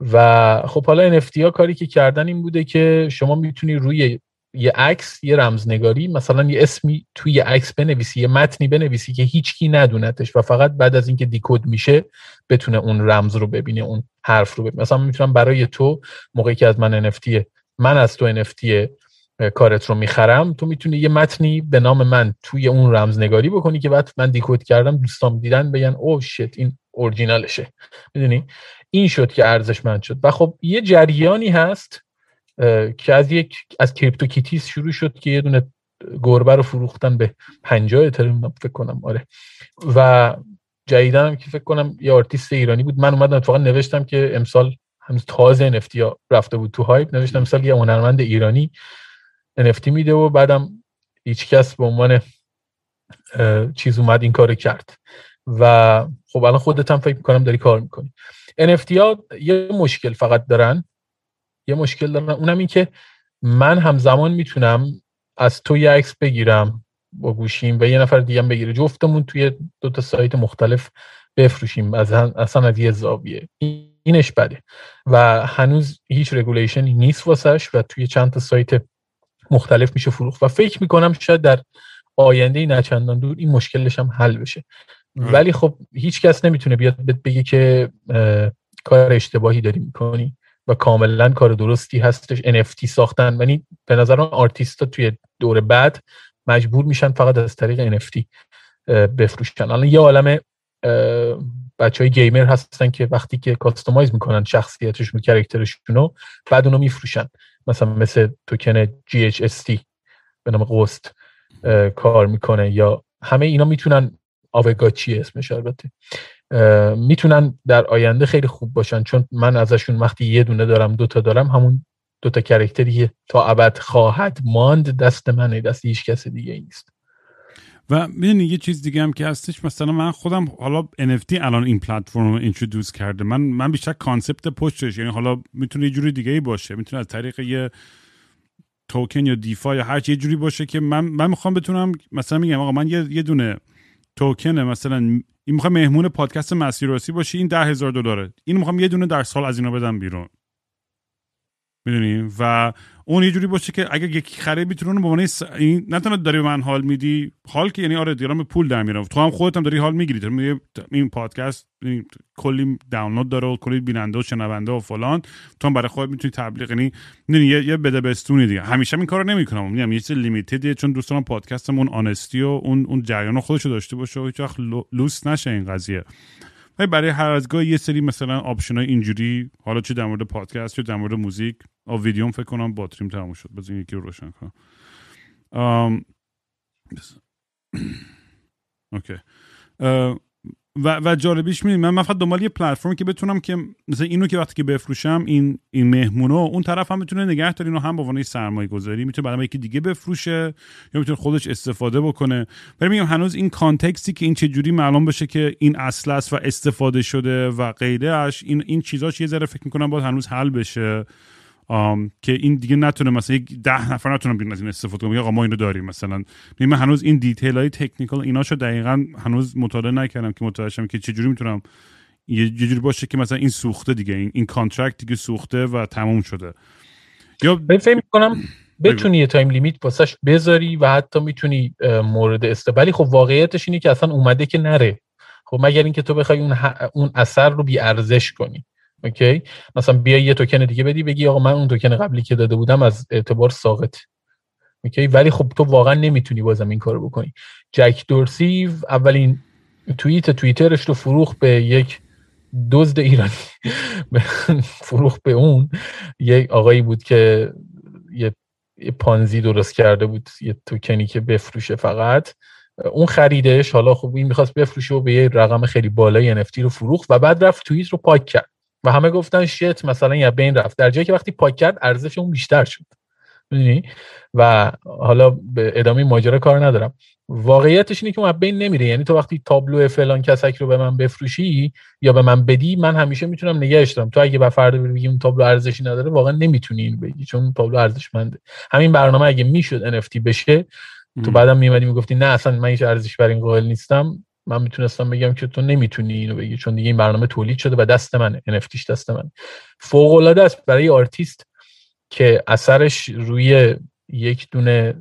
و خب حالا NFT ها کاری که کردن این بوده که شما می‌تونی روی یه عکس یه رمزنگاری مثلا یه اسمی توی یه عکس بنویسی یه متنی بنویسی که هیچکی ندونتش و فقط بعد از اینکه دیکود میشه بتونه اون رمز رو ببینه اون حرف رو ببینه. مثلا می‌تونم برای تو موقعی که از من NFT من از تو NFT کارت رو می‌خرم تو می‌تونی یه متنی به نام من توی اون رمزنگاری بکنی که بعد من دیکود کردم دوستام دیدن بگن او شت این اورجینالشه. می‌دونی؟ این شد که ارزشمند شد. و خب یه جریانی هست که از یک از CryptoKitties شروع شد که یه دونه گربه رو فروختن به 50 اتریوم فکر کنم آره. و جدیدا که فکر کنم یه آرتیست ایرانی بود. من اومدم اتفاقا نوشتم که امسال هنوز تازه NFT رفته بود تو hype. نوشتم امسال یه هنرمند ایرانی NFT میده و بعدم هیچ کس به عنوان چیز اومد این کار کرد. و خب الان خودت هم فکر می‌کنم داری کار می‌کنی. NFT ها یه مشکل فقط دارن. یه مشکل دارن. اونم این که من همزمان می‌تونم از تو یه عکس بگیرم با گوشیم و یه نفر دیگه بگیره. جفتمون توی دو تا سایت مختلف بفروشیم. از اصلا از یه زاویه. اینش بده. و هنوز هیچ رگولیشنی نیست واسش و توی چند تا سایت مختلف میشه فروخت. و فکر می‌کنم شاید در آینده نچندان دور این مشکلش هم حل بشه. ولی خب هیچ کس نمی‌تونه بیاد بگه که کار اشتباهی داری می‌کنی و کاملا کار درستی هستش. NFT ساختن. یعنی به نظر آرتیستا توی دور بعد مجبور میشن فقط از طریق NFT بفروشن. الان یه عالم بچه های گیمر هستن که وقتی که کاستومایز می‌کنن شخصیتشون کرکترشون رو بعد اونو میفروشن. مثلا مثل token GHST به نام Ghost کار می‌کنه یا همه اینا می‌تونن Aavegotchi اسمش البته. می‌تونن در آینده خیلی خوب باشن چون من ازشون وقتی یه دونه دارم دوتا دارم همون دوتا character ی تا ابد خواهد ماند دست منه دست هیچ کس دیگه نیست. و می‌دونی یه چیز دیگه هم که هستش مثلا من خودم حالا NFT الان این پلتفرم رو introduce کرده. من من بیشتر concept پشتش یعنی حالا می‌تونه یه جوری دیگه ای باشه. می‌تونه از طریق یه توکن یا دیفا یا هر یه جوری باشه که من من می‌خوام بتونم مثلا میگم آقا من یه, یه دونه توکن مثلا این می‌خوام مهمون پادکست مسیراسی باشی این ده هزار دلاره. این می‌خوام یه دونه در سال از اینا بدم بیرون. می‌دونی؟ و اون یه جوری باشه که اگه یکی خرید می‌تونه به عنوان این نه تنها داری به من حال میدی حال که یعنی آره دیرام پول در میارم تو هم خودت هم داری حال می‌گیری. این پادکست کلی دانلود داره و کلی بیننده و شنونده و فلان. تو هم برای خودت می‌تونی تبلیغ یعنی یه یه بده بستونی دیگه. همیشه این کارو نمی‌کنم. میگم یه چیز limited یه چون دوستان پادکستمون honesty و اون اون جریان خودشو داشته باشه و هیچ وقت لوس نشه این قضیه. برای هر از گاه یه سری مثلا option های اینجوری حالا چه در مورد پادکست چه در مورد موزیک آ ویدیوم فکر کنم باتریم تموم شد. بزن یکی رو روشن کنم. (clears throat) اوکی. و و جالبیش می‌دونی من فقط دنبال یه پلتفرم که بتونم که مثلا اینو که وقتی که بفروشم این این مهمونو اون طرف هم می‌تونه نگه داره اینو هم به عنوان سرمایه گذاری می‌تونه بعد یکی دیگه بفروشه یا می‌تونه خودش استفاده بکنه. ولی میگم هنوز این کانتکستی که این چه جوری معلوم بشه که این اصل است و استفاده شده و غیره اش این این چیزاش یه ذره فکر می‌کنم باید هنوز حل بشه. که این دیگه نتونه مثلا یک ده نفر نتونن بیان از این استفاده کنن. آقا ما اینو داریم مثلا. من هنوز این detail های technical ایناشو دقیقا هنوز مطالعه نکردم که متوجه شم که چجوری می‌تونم یه جوری باشه که مثلا این سوخته دیگه. این این contract دیگه سوخته و تموم شده. یا فکر می‌کنم بتونی یه time limit واسش بذاری و حتی می‌تونی مورد استقبالی خب واقعیتش اینه که اصلا اومده که نره. خب مگر اینکه تو بخوای اون, اون اثر رو بی ارزش کنی. اوکی. مثلا بیا یه توکن دیگه بدی بگی آقا من اون توکن قبلی که داده بودم از اعتبار ساقط. اوکی. ولی خب تو واقعا نمی‌تونی بازم این کارو بکنی. جک دورسی اولین توییت توییترش رو فروخ به یک دزد ایرانی. (laughs) فروخ به اون. یک آقایی بود که یه پانزی درست کرده بود یه توکنی که بفروشه فقط. اون خریدش حالا خب این می‌خواست بفروشه و به یه رقم خیلی بالای NFT رو فروخت و بعد رفت توییت رو پاک کرد. و همه گفتن شت مثلا یا بین رفت. در جایی که وقتی پاک کرد ارزش اون بیشتر شد. می‌دونی؟ و حالا به ادامه ماجرا کار ندارم. واقعیتش اینه که اون بین نمیره. یعنی تو وقتی تابلو فلان کسک رو به من بفروشی یا به من بدی من همیشه می‌تونم نگهش دارم. تو اگه به فردا بگی اون تابلو ارزشی نداره واقعا نمی‌تونی اینو بگی چون تابلو ارزشمنده. همین برنامه اگه می‌شد NFT بشه تو بعدم میمدی می‌گفتی نه اصلا من هیچ ارزش بر این قائل نیستم. من می‌تونستم بگم که تو نمی‌تونی اینو بگی چون دیگه این برنامه تولید شده و دست منه NFTش دست من فوق العاده است برای آرتیست که اثرش روی یک دونه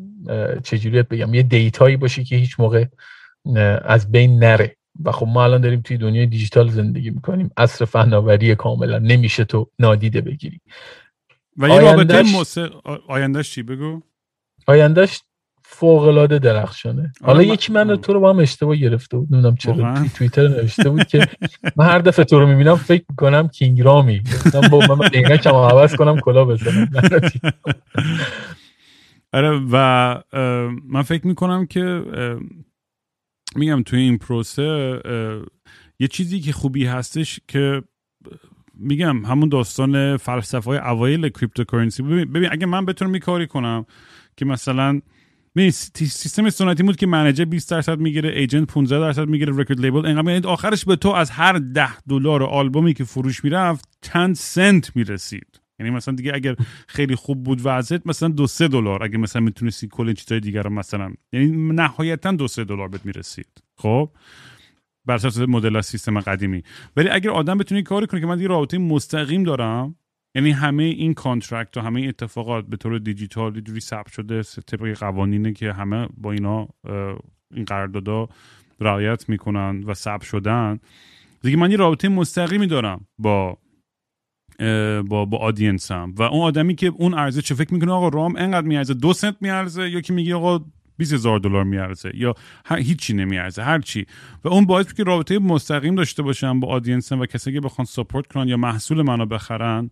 چجوریت بگم یه data یی باشه که هیچ موقع از بین نره. و خب ما الان داریم توی دنیای دیجیتال زندگی می‌کنیم. عصر فناوری کاملا نمیشه تو نادیده بگیری. و یه رابطه آیندهش چی بگو؟ آیندهش فوق العاده درخشانه حالا یکی من تو رو با هم اشتباه گرفته بود. نمی‌دونم چرا توی توییتر نوشته بود که من هر دفعه تو رو می‌بینم فکر می‌کنم کینگ رامی. با من کم عوض کنم کلا بزنم. آره و من فکر می‌کنم که میگم توی این پروسه یه چیزی که خوبی هستش که میگم همون داستان فلسفه های اوایل cryptocurrency ببین, ببین اگه من بتونم می کاری کنم که مثلا سیستم سنتی بود که manager 20 درصد می‌گیره agent 15 درصد می‌گیره record label اینقدر یعنی آخرش به تو از هر 10 دلار آلبومی که فروش می‌رفت چند سنت می‌رسید. یعنی مثلا دیگه اگر خیلی خوب بود وضعیت مثلا دو سه دلار. اگه مثلا می‌تونستی کل چیزای دیگر رو مثلا یعنی نهایتا دو سه دلار بهت می‌رسید. خب؟ بر اساس مدل سیستم قدیمی. ولی اگر آدم بتونه کاری کنه که من دیگه رابطه مستقیم دارم یعنی همه این contract و همه اتفاقات به طور دیجیتال جوری ثبت شده طبق قوانینه که همه با اینا این قراردادا رعایت می‌کنن و ثبت شدن. دیگه من یه رابطه مستقیمی دارم با با با audience م و اون آدمی که اون ارزش چه فکر می‌کنه آقا رام انقدر میارزه؟ دو سنت میارزه؟ یا که میگه آقا 20 هزار دلار میارزه؟ یا هیچی نمیارزه هر چی. و اون باعث که رابطه مستقیم داشته باشم با audience م و کسی که بخوان support کنن یا محصول منو بخرن.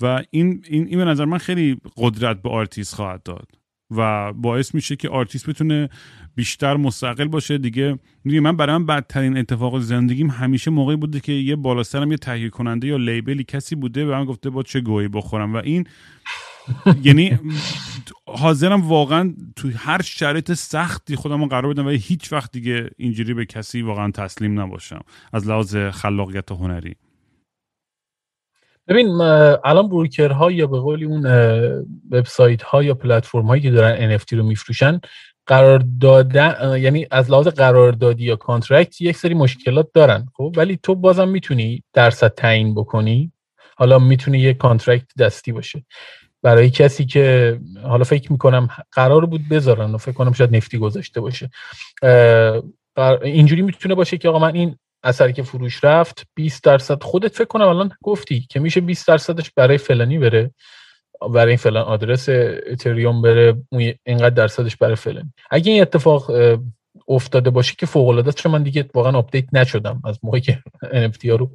و این این, این به نظر من خیلی قدرت به آرتیست خواهد داد و باعث میشه که آرتیست بتونه بیشتر مستقل باشه. دیگه میگه من برای من بدترین اتفاق زندگیم همیشه موقعی بوده که یه بالا سرم یه تهیه کننده یا label ی کسی بوده و من گفته بابا چه گهی بخورم. و این (laughs) یعنی حاضرم واقعا تو هر شرایط سختی خودمو قرار بدم و هیچ وقت دیگه اینجوری به کسی واقعا تسلیم نباشم از لحاظ خلاقیت هنری. ببین الان broker ها یا به قولی اون وبسایت ها یا پلتفرم هایی که دارن NFT رو میفروشن قرار دادن یعنی از لحاظ قراردادی یا contract یک سری مشکلات دارن خب؟ ولی تو بازم می‌تونی درصد تعیین بکنی. حالا می‌تونه یه contract دستی باشه. برای کسی که حالا فکر می‌کنم قرار بود بذارن و فکر کنم شاید نفتی گذاشته باشه. اینجوری می‌تونه باشه که آقا من این اثری که فروش رفت 20 درصد. خودت فکر کنم الان گفتی که میشه 20 درصدش برای فلانی بره برای این فلان آدرس اتریوم بره اینقدر درصدش برای فلانی. اگه این اتفاق افتاده باشه که فوق العاده چون من دیگه واقعا update نشدم. از موقعی که ها رو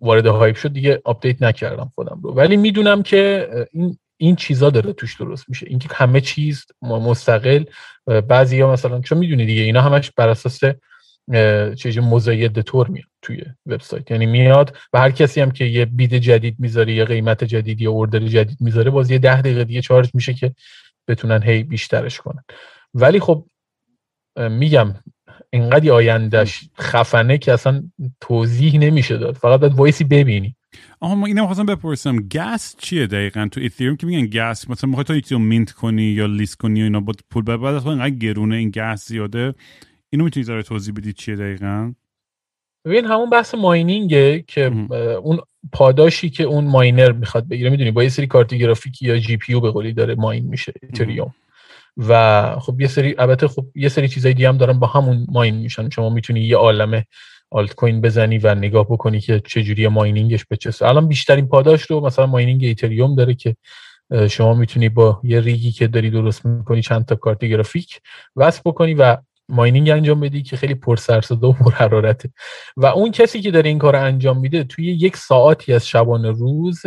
وارد hype شد دیگه update نکردم خودم رو. ولی می‌دونم که این این چیزا داره توش درست میشه. اینکه همه چیز مستقل بعضی ها مثلا چون می‌دونی دیگه اینا همش بر اساس چیزی مزاید تور میاد توی وبسایت. یعنی میاد و هر کسی هم که یه bid جدید می‌ذاره یه قیمت جدید یا order جدید می‌ذاره باز یه ده دقیقه دیگه charge میشه که بتونن هی بیشترش کنن. ولی خب میگم اینقدر آیندهش خفنه که اصلا توضیح نمیشه داد. فقط باید وایسی ببینی. آها ما اینم خواستم بپرسم gas چیه دقیقا تو Ethereum که میگن gas مثلا می‌خوای تو یکی mint کنی یا لیست کنی و اینا با پول بعد اینقدر گرونه این gas زیاده. اینو می‌تونی ذره توضیح بدی چیه دقیقا؟ ببین همون بحث mining ه که اون پاداشی که اون miner می‌خواد بگیره می‌دونی با یه سری کارت گرافیکی یا GP به قولی داره mine میشه Ethereum و خب یه سری البته خب یه سری چیزای دیگه هم دارن با همون ماین میشن. شما می‌تونی یه عالمه آلت کوین بزنی و نگاه بکنی که چه جوری ماینینگش به چه الان بیشترین پاداش رو مثلا ماینینگ ایتریوم داره که شما می‌تونی با یه ریگی که داری درست می‌کنی چند تا کارت گرافیک وصل بکنی و ماینینگ انجام بدی که خیلی پرسرصدا و پرحرارته و اون کسی که داره این کار انجام میده توی یک ساعتی از شبانه روز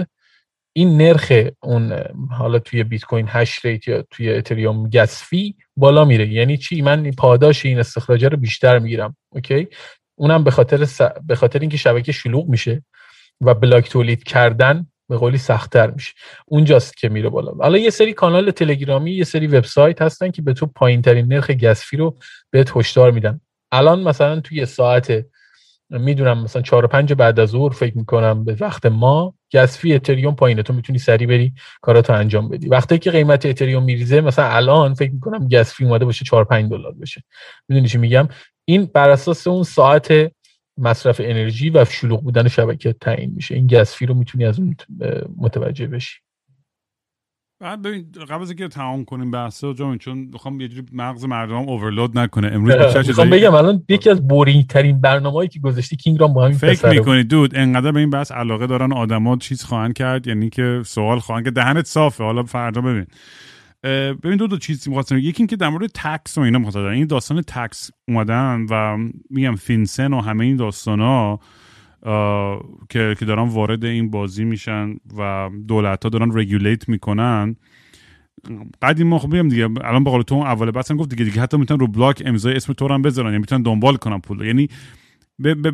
این نرخ اون حالا توی بیت کوین hash rate یا توی Ethereum gas fee بالا میره. یعنی چی؟ من پاداش این استخراج رو بیشتر می‌گیرم. اوکی؟ اونم به خاطر س... به خاطر اینکه شبکه شلوغ میشه و block تولید کردن به قولی سختتر میشه. اونجاست که میره بالا. حالا یه سری کانال تلگرامی یه سری وبسایت هستن که به تو پایین ترین نرخ gas fee رو بهت هشدار میدن الان مثلا توی ساعت می‌دونم مثلا 4 و 5 بعد از ظهر فکر می‌کنم به وقت ما گسفی اتریوم پایینه. تو می‌تونی سری بری کاراتو انجام بدی. وقتی که قیمت اتریوم میریزه مثلا الان فکر می‌کنم گسفی اومده باشه 4 5 دلار بشه. می‌دونی چی میگم؟ این بر اساس اون ساعت مصرف انرژی و شلوغ بودن شبکه تعیین میشه. این گسفی رو می‌تونی از اون متوجه بشی. بعد ببین قبل از اینکه تمام کنیم بحثا جامون چون می‌خوام یه جوری مغز مردم اوورلود نکنه. امروز (laughs) می‌خوام بگم الان یکی از بورینگ ترین برنامه‌ای که گذاشتی کینگ رام با همین فکر می‌کنی دود انقدر به این بحث علاقه دارن آدما چیز خواهند کرد یعنی که سوال خواهند که دهنت صافه حالا فردا ببین. ببین دو تا چیزی می‌خواستم یکی اینکه در مورد تکس و اینا می‌خواستم این داستان تکس اومدن و میگم فینسن و همه این داستانا که که دارن وارد این بازی میشن و دولت ها دارن رگولیت می‌کنن. قدیم ما خب دیگه الان به قول تو اول بحثم گفت دیگه دیگه حتی می‌تونن رو بلاک امضای اسم تو هم بذارن یعنی می‌تونن دنبال کنن پول. یعنی ب ب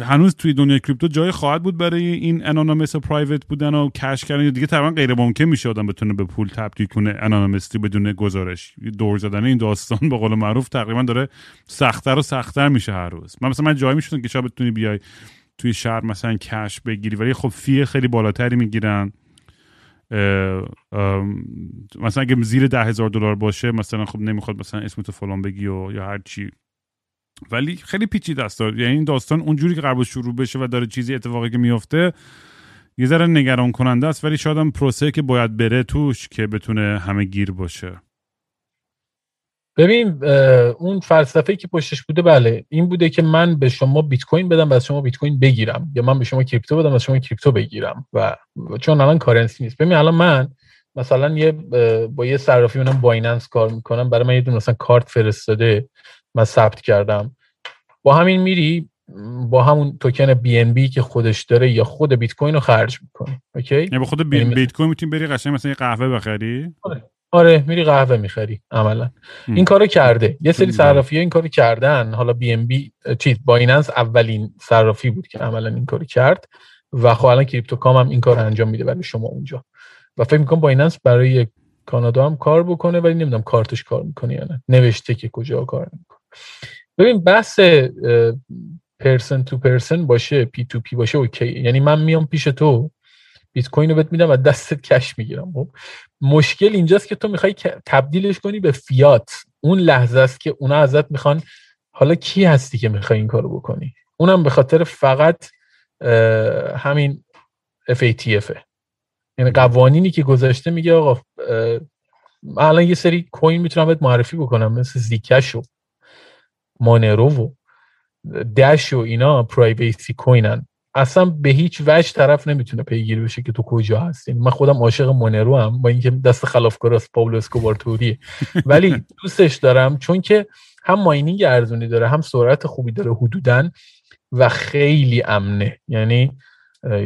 هنوز توی دنیای کریپتو جای خواهد بود برای این انانومس و پرایوت بودن و کش کردن دیگه تقریبا غیر ممکن میشه آدم بتونه به پول تبدیل کنه انانومستی بدون گزارش. دور زدن این داستان به قول معروف تقریبا داره سختتر و سختتر میشه هر روز. من مثلا من جایی می‌شدم که شاید بتونی بیای توی شهر مثلا کش بگیری. ولی خب فی خیلی بالاتری می‌گیرن. مثلا اگه زیر ده هزار دلار باشه مثلا خب نمی‌خواد مثلا اسمتو فلان بگی و یا هر چی. ولی خیلی پیچیده است. یعنی این داستان اونجوری که قرار شروع بشه و داره چیزی اتفاقی که میفته یه ذره نگران کننده است. ولی شاید هم پروسه که باید بره توش که بتونه همه گیر باشه. ببین اون فلسفه که پشتش بوده بله این بوده که من به شما بیت کوین بدم و از شما بیت کوین بگیرم یا من به شما کریپتو بدم و از شما کریپتو بگیرم. و چون الان currency نیست. ببین الان من مثلا یه با یه صرافی منم Binance کار می‌کنم برای من یه دونه مثلا کارت فرستاده من ثبت کردم. با همین میری با همون token BNB که خودش داره یا خود بیت کوین رو خرج می‌کنی. اوکی؟ یعنی با خود. یعنی بیت کوین می‌تونی بری قشنگ مثلا یه قهوه بخری؟ آره. آره میری قهوه می‌خری عملا. این کارو کرده. یه سری صرافی این کارو کردن. حالا BNB چیز Binance اولین صرافی بود که عملا این کارو کرد. و خب الان Crypto.com هم این کار انجام میده برای شما اونجا. و فکر می‌کنم Binance برای کانادا هم کار بکنه ولی نمی‌دونم کارتش کار می‌کنه یا نه. نوشته که کجا کار می‌کنه. ببین بحث person to person باشه P to P باشه اوکی یعنی من میام پیش تو بیت کوین رو بهت میدم و دستت cash می‌گیرم خب. مشکل اینجاست که تو می‌خوای تبدیلش کنی به فیات. اون لحظه است که اونا ازت می‌خوان حالا کی هستی که می‌خوای این کارو بکنی؟ اونم به خاطر فقط همین FATF یعنی قوانینی که گذاشته میگه آقا الان یه سری کوین می‌تونم بهت معرفی بکنم مثل زیکش و مانرو و دش و اینا پرایویسی کوینن. اصلا به هیچ وجه طرف نمی‌تونه پیگیری بشه که تو کجا هستی. من خودم عاشق مونرو هم با اینکه دست خلافکار از پاولو اسکوبار ولی دوستش دارم چون که هم ماینینگ ارزونی داره هم سرعت خوبی داره حدودا و خیلی امنه. یعنی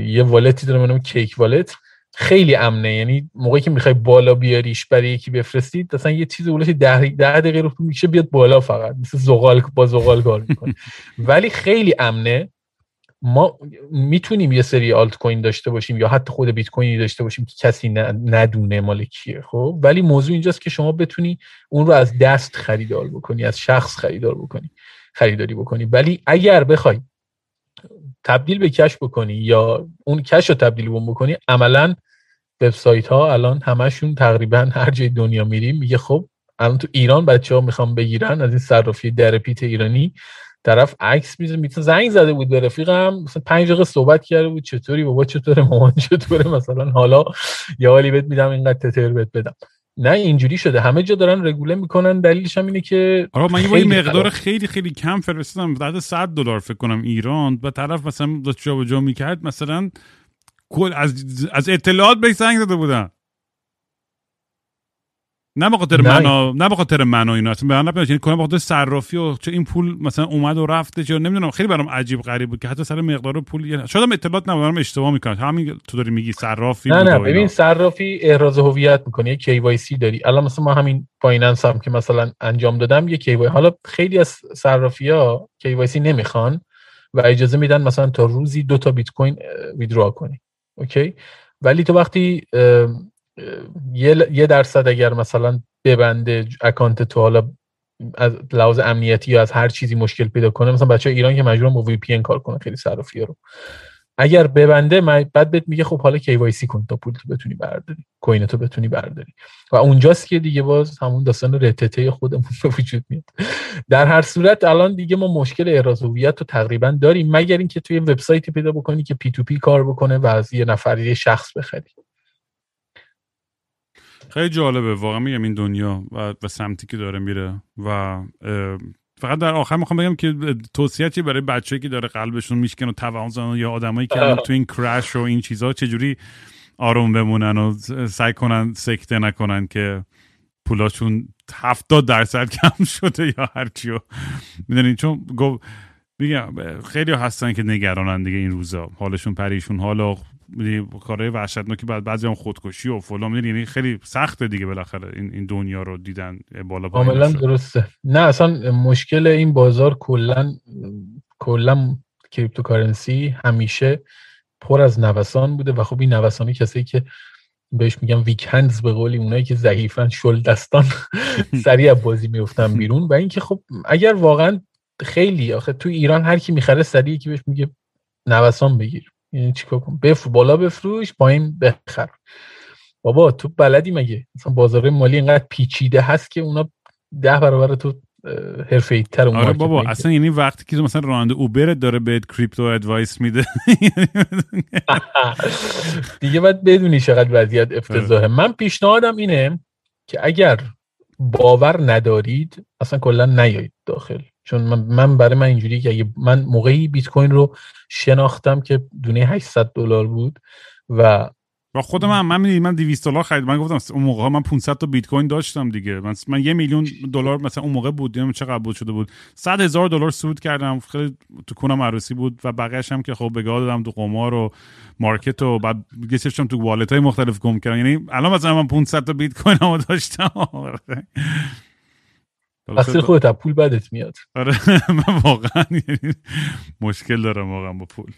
یه والتی داره منم کیک والت. خیلی امنه. یعنی موقعی که می‌خوای بالا بیاریش برای یکی بفرستید مثلا یه چیز اولش ده, ده دقیقه رو میشه بیاد بالا فقط. مثل زغال با زغال کار می‌کنه. (laughs) ولی خیلی امنه. ما می‌تونیم یه سری آلت کوین داشته باشیم یا حتی خود بیت کوینی داشته باشیم که کسی ندونه مال کیه خب؟ ولی موضوع اینجاست که شما بتونی اون رو از دست خریدار بکنی از شخص خریدار بکنی خریداری بکنی. ولی اگر بخوای تبدیل به کش بکنی یا اون کش رو تبدیل بکنی عملا وبسایت ها الان همشون تقریبا هر جای دنیا میریم. میگه خب الان تو ایران بچه ها می‌خوام بگیرن از این صرافی درپیت ایرانی. طرف عکس میزه می‌تونه زنگ زده بود به رفیقم. مثلا 5 دقیقه صحبت کرده بود. چطوری بابا؟ چطوره؟ مامان چطوره؟ مثلا حالا یا حالی بهت میدم اینقدر تتر بهت بدم. نه اینجوری شده. همه جا دارن رگوله می‌کنن. دلیلش هم اینه که آره من یه مقدار خیلی خیلی کم فرستادم. بعد 100 دلار فکر کنم ایران. و طرف مثلا جا جا می‌کرد. مثلا کل از از اطلاعات به زنگ زده بودن. نه به خاطر منو نه به خاطر منو اینا. اصلا به من یعنی کنم به خاطر صرافی و چه این پول مثلا اومد و رفته چه نمی‌دونم. خیلی برام عجیب غریب بود که حتی سر مقدار پول یعنی شاید هم اطلاعات نبودم اشتباه می‌کنم. همین تو داری میگی صرافی نه نه. ببین صرافی احراز هویت می‌کنه. یه KYC داری. الان مثلا ما همین فایننس هم که مثلا انجام دادم یه KYC حالا خیلی از صرافی ها KYC نمی‌خوان و اجازه میدن مثلا تا روزی دو تا بیت کوین withdraw کنی. اوکی؟ ولی تو وقتی یه درصد اگر مثلا ببنده account تو حالا از لحاظ امنیتی یا از هر چیزی مشکل پیدا کنه مثلا بچه ایران که مجبورن با VP کار کنه خیلی صرافی رو. اگر ببنده بعد بهت میگه خب حالا KYC کن تا پول تو بتونی برداری coin تو بتونی برداری. و اونجاست که دیگه باز همون داستان رتته خودمون به وجود میاد. در هر صورت الان دیگه ما مشکل احراز هویت رو تقریبا داریم مگر اینکه توی وبسایتی پیدا بکنی که پی تو پی کار بکنه و از یه نفر شخص بخری. خیلی جالبه. واقعا میگم این دنیا و, و سمتی که داره میره و فقط در آخر می‌خوام بگم که توصیه چی برای بچه‌ای که داره قلبشون میشکن و توهم یا آدمایی که تو این کرش و این چیزها چجوری آروم بمونن و سعی کنن سکته نکنن که پولاشون هفتاد درصد کم شده یا هرچیو می‌دونین چون گفت میگم خیلی هستن که نگرانن دیگه این روزا. حالشون پریشون حالا کارهای وحشتناکی بعد بعضی هم خودکشی و فلان یعنی خیلی سخته دیگه بالاخره این این دنیا رو دیدن بالا کاملا درسته. نه اصلا مشکل این بازار کلا کلا cryptocurrency همیشه پر از نوسان بوده و خب این نوسانی کسی که بهش میگم weak hands به قولی اونایی که ضعیفن شل دستان (laughs) سریع بازی میفتن بیرون و اینکه خب اگر واقعا خیلی آخه تو ایران هر کی می‌خره سریع که بهش میگه نوسان بگیر. یعنی چیکار کن بف بالا بفروش پایین بخر. بابا تو بلدی مگه؟ مثلا بازار مالی اینقدر پیچیده هست که اونا ده برابر تو حرفه تر آره بابا اصلا یعنی وقتی که مثلا راننده اوبر داره بهت کریپتو ادوایس میده. (laughs) دیگه باید بدونی چقدر وضعیت افتضاحه. من پیشنهادم اینه که اگر باور ندارید اصلا کلا نیایید داخل. چون من, برای من اینجوری که اگه من موقعی بیت کوین رو شناختم که دونه 800 دلار بود و و خود من من من 200 دلار خرید من گفتم اون موقع من 500 تا بیت کوین داشتم دیگه. من من یه میلیون دلار مثلا اون موقع بود نمی‌دونم چقدر بود شده بود. 100 هزار دلار سود کردم. خیلی تو کونم عروسی بود و بقیه‌اش هم که خب بگاه دادم تو قمار و مارکت و بعد گشتم تو والت های مختلف گم کردم. یعنی الان مثلا من 500 تا بیت کوین داشتم. (laughs) اصل خودت پول بدت میاد. آره (laughs) من واقعا یعنی مشکل دارم واقعا با پول.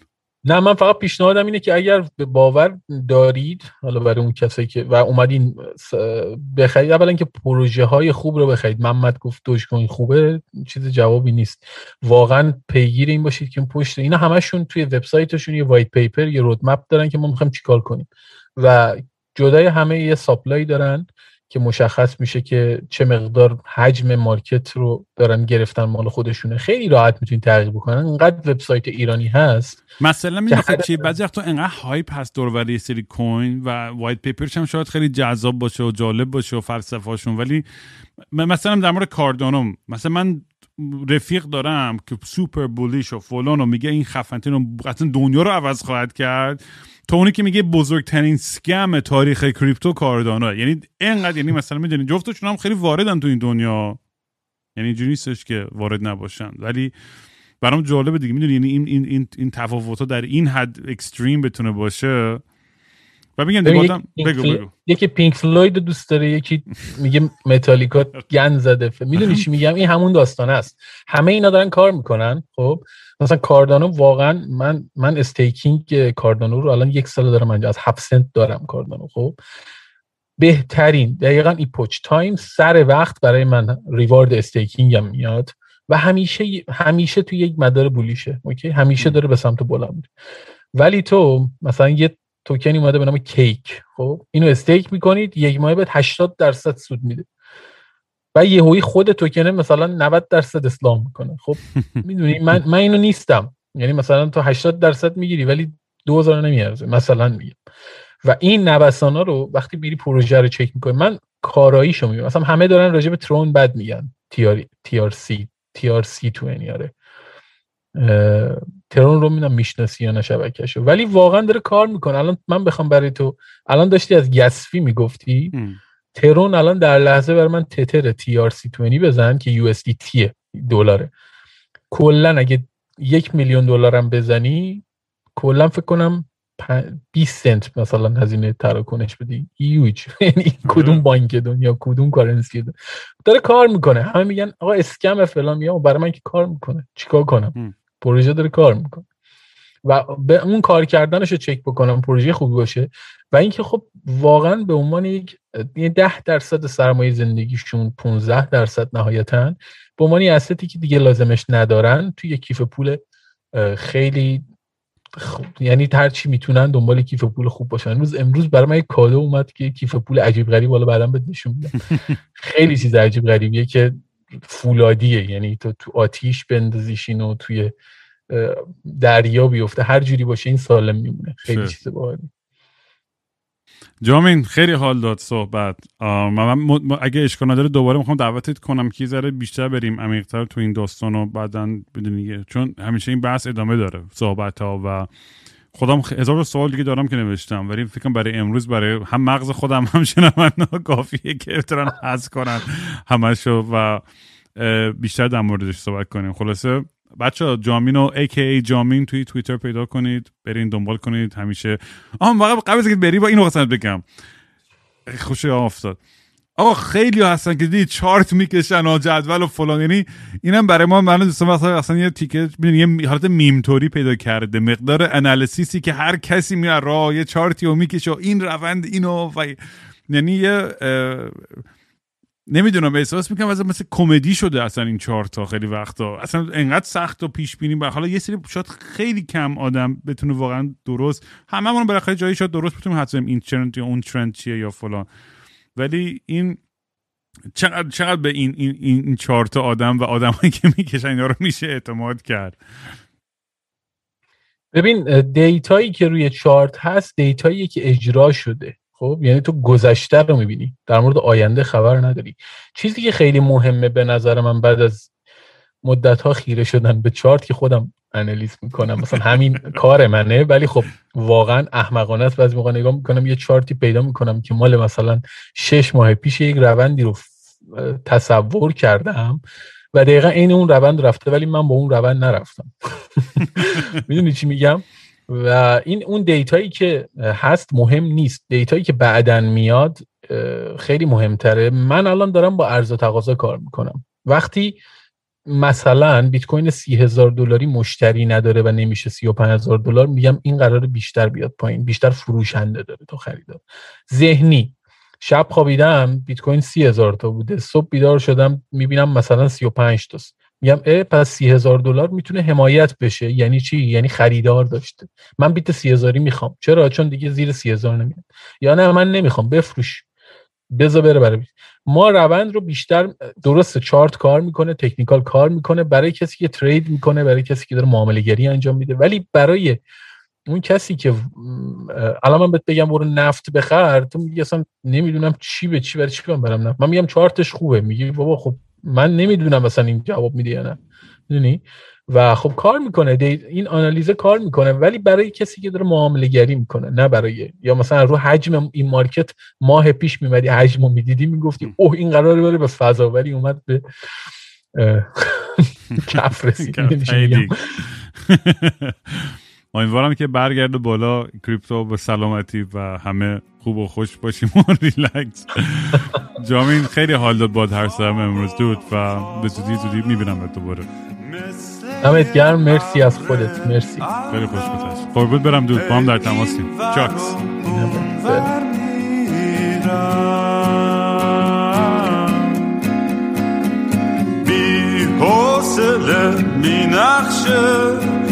نه من فقط پیشنهادم اینه که اگر به باور دارید حالا برای اون کسایی که و اومدین بخرید اولا که پروژه های خوب رو بخرید. محمد گفت Dogecoin خوبه چیز جوابی نیست. واقعا پیگیر این باشید که پشت اینا همشون توی وبسایتشون یه white paper یه roadmap دارن که ما می‌خوایم چیکار کنیم. و جدای همه یه supply دارن. که مشخص میشه که چه مقدار حجم market رو دارن گرفتن مال خودشونه. خیلی راحت می‌تونید تغییر بکنن. انقدر وبسایت ایرانی هست. مثلا می‌دونید چی؟ بعضی وقتا انقدر hype هست دور ولی سری coin و white paper ش هم شاید خیلی جذاب باشه و جالب باشه و فلسفه‌شون ولی مثلا در مورد کاردانوم مثلا من رفیق دارم که سوپر بولیش و فلان و میگه این خفنتین رو اصلا دنیا رو عوض خواهد کرد. اونی که میگه بزرگترین سکم تاریخ کریپتو کاردانا. یعنی اینقدر یعنی مثلا می‌دونی جفتشون هم خیلی واردن تو این دنیا. یعنی اینجوری نیستش که وارد نباشن. ولی برام جالبه دیگه. می‌دونی یعنی این این این, این تفاوت ها در این حد اکستریم بتونه باشه. و میگم دیگه بگو بگو. یکی Pink Floyd دوست داره یکی میگه متالیکا گن زده. می‌دونی چی میگم؟ این همون داستان است. همه اینا دارن کار می‌کنن خب؟ مثلا Cardano واقعا من من staking Cardano رو الان یک سال دارم انجام از 7 سنت دارم Cardano خب؟ بهترین دقیقا این پوچ time سر وقت برای من reward staking هم میاد و همیشه همیشه تو یک مدار bullish ه اوکی؟ همیشه داره به سمت بالا میره. ولی تو مثلا یه توکنی اومده به نام کیک خب؟ اینو استیک می‌کنید یک ماه بعد 80 درصد سود میده. و یهویی خود توکنه مثلا 90 درصد اسلام می‌کنه. خب (laughs) می‌دونی من من اینو نیستم. یعنی مثلا تو 80 درصد می‌گیری ولی 2000 نمیارزه. مثلا میگم. و این نوسانا رو وقتی میری پروژه رو چک می‌کنی من کاراییشو میگم مثلا همه دارن راجع به ترون بد میگن. تی آر سی TRC تو آره. Tron رو می‌دونم می‌شناسی یا نه شبکهشو. ولی واقعا داره کار می‌کنه. الان من بخوام برای تو الان داشتی از gas fee می‌گفتی؟ Tron الان در لحظه بر من Tether TRC 20 بزن که USD دلاره. کلا اگه یک میلیون دلارم بزنی کلا فکر کنم 20 سنت مثلا هزینه تراکنش بدی. یوج (laughs) یعنی کدوم بانک دنیا کدوم currency داره کار می‌کنه. همه میگن آقا اسکم فلان میام برای من که کار می‌کنه. چیکار کنم؟ پروژه داره کار می‌کنه. و به اون کار کردنش رو چک بکنم پروژه خوبی باشه. و اینکه خب واقعا به عنوان یک ده درصد سرمایه زندگیشون 15 درصد نهایتا به عنوان استی که دیگه لازمش ندارن توی کیف پول خیلی خب یعنی هر چی می‌تونن دنبال کیف پول خوب باشن. امروز امروز برای من یک کادو اومد که کیف پول عجیب غریب بالا بعدم بهت نشون میدم. (laughs) خیلی چیز عجیب غریبیه که فولادیه یعنی تو تو آتیش بندازیشین و توی دریا بیفته هر جوری باشه این سالم میمونه. خیلی چیز باحالی جامین خیلی حال داد صحبت. من اگه اشکال نداره دوباره می‌خوام دعوتت کنم که ذره بیشتر بریم عمیقتر تو این داستان و بعدا بدونی چون همیشه این بحث ادامه داره صحبت ها و خودم هزار سوال دیگه دارم که نوشتم ولی فکرم برای امروز برای هم مغز خودم هم (laughs) شنونده کافیه که بتونن حذف کنن همشو و بیشتر در موردش صحبت کنیم. خلاصه بچه جامین و AKA جامین توی توییتر پیدا کنید برین دنبال کنید همیشه. آها واقعا قبل از بری با اینو قسمت بگم. خوشی افتاد. آقا خیلی هستن که دید چارت می‌کشن و جدول و فلان. یعنی اینم برای ما من دوستان مثلا اصلا یه تیکه یه حالت میمتوری پیدا کرده. مقدار انالیسیسی که هر کسی میاد راه یه چارتی و می‌کشه و این روند اینو و یعنی یه نمی‌دونم احساس می‌کنم از مثل کمدی شده اصلا این چارتا خیلی وقتا. اصلا انقدر سخت و پیش بینی و حالا یه سری شاید خیلی کم آدم بتونه واقعا درست هممون بالاخره جایی شاید درست بتونیم حتما این ترند یا اون ترند چیه یا فلان. ولی این چقدر چقدر به این این این چهار تا آدم و آدمایی که می‌کشن اینا رو میشه اعتماد کرد. ببین دیتایی که روی چارت هست دیتایی که اجرا شده. خب یعنی تو گذشته رو می‌بینی. در مورد آینده خبر نداری. چیزی که خیلی مهمه به نظر من بعد از مدت ها خیره شدن به چارت که خودم انالیز می‌کنم. مثلا همین کار منه ولی خب واقعا احمقانه است. بعضی موقع نگاه می‌کنم یه چارتی پیدا می‌کنم که مال مثلا شش ماه پیش یک روندی رو تصور کردم و دقیقا این اون روند رفته ولی من با اون روند نرفتم. (laughs) می‌دونی چی میگم؟ و این اون دیتایی که هست مهم نیست. دیتایی که بعدا میاد خیلی مهمتره. من الان دارم با عرضه و تقاضا کار می‌کنم. وقتی مثلا بیت کوین سی هزار دلاری مشتری نداره و نمیشه سی و هزار دلار میگم این قرار بیشتر بیاد پایین. بیشتر فروشنده داره تا خریدار. ذهنی. شب خوابیدم بیت کوین سی هزار تا بوده. صبح بیدار شدم می‌بینم مثلا سی و پنج تاست. میگم اه پس سی هزار دلار می‌تونه حمایت بشه. یعنی چی؟ یعنی خریدار داشته. من بیت سی هزاری می‌خوام. چرا؟ چون دیگه زیر سی هزار نمیاد. یا نه من نمی‌خوام. بفروش. بذار بره برای ما روند رو بیشتر درست چارت کار می‌کنه تکنیکال کار می‌کنه برای کسی که ترید می‌کنه برای کسی که داره معامله گری انجام میده. ولی برای اون کسی که الان من بهت بگم برو نفت بخر تو میگی اصلا نمی‌دونم چی به چی برای چی برم نفت من میگم چارتش خوبه. میگی بابا خب من نمی‌دونم مثلا این جواب میده یا نه. می‌دونی؟ و خب کار می‌کنه. این آنالیزه کار می‌کنه ولی برای کسی که داره معامله گری می‌کنه نه برای یا مثلا رو حجم این مارکت ماه پیش میمدی حجم رو می‌دیدی می‌گفتی اوه این قراره بره به فضا ولی اومد به (laughs) کف رسید. امیدوارم که برگرده بالا کریپتو به سلامتی و همه خوب و خوش باشیم و (laughs) ریلکس. جامین خیلی حال داد باد هر سرم امروز. دود و به زودی زودی می‌بینم به دوباره دمت گرم. مرسی از خودت. مرسی. خیلی خوش گذشت. قربت برم دود. با هم در تماسیم چاکس. بی حوصله می نخشه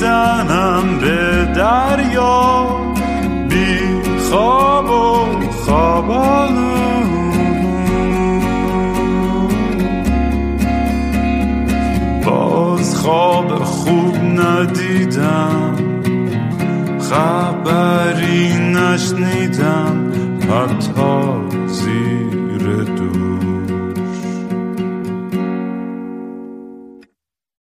می‌زنم به دریا بی خواب و خواب باز خواب خوب ندیدم خبری نشنیدم حتی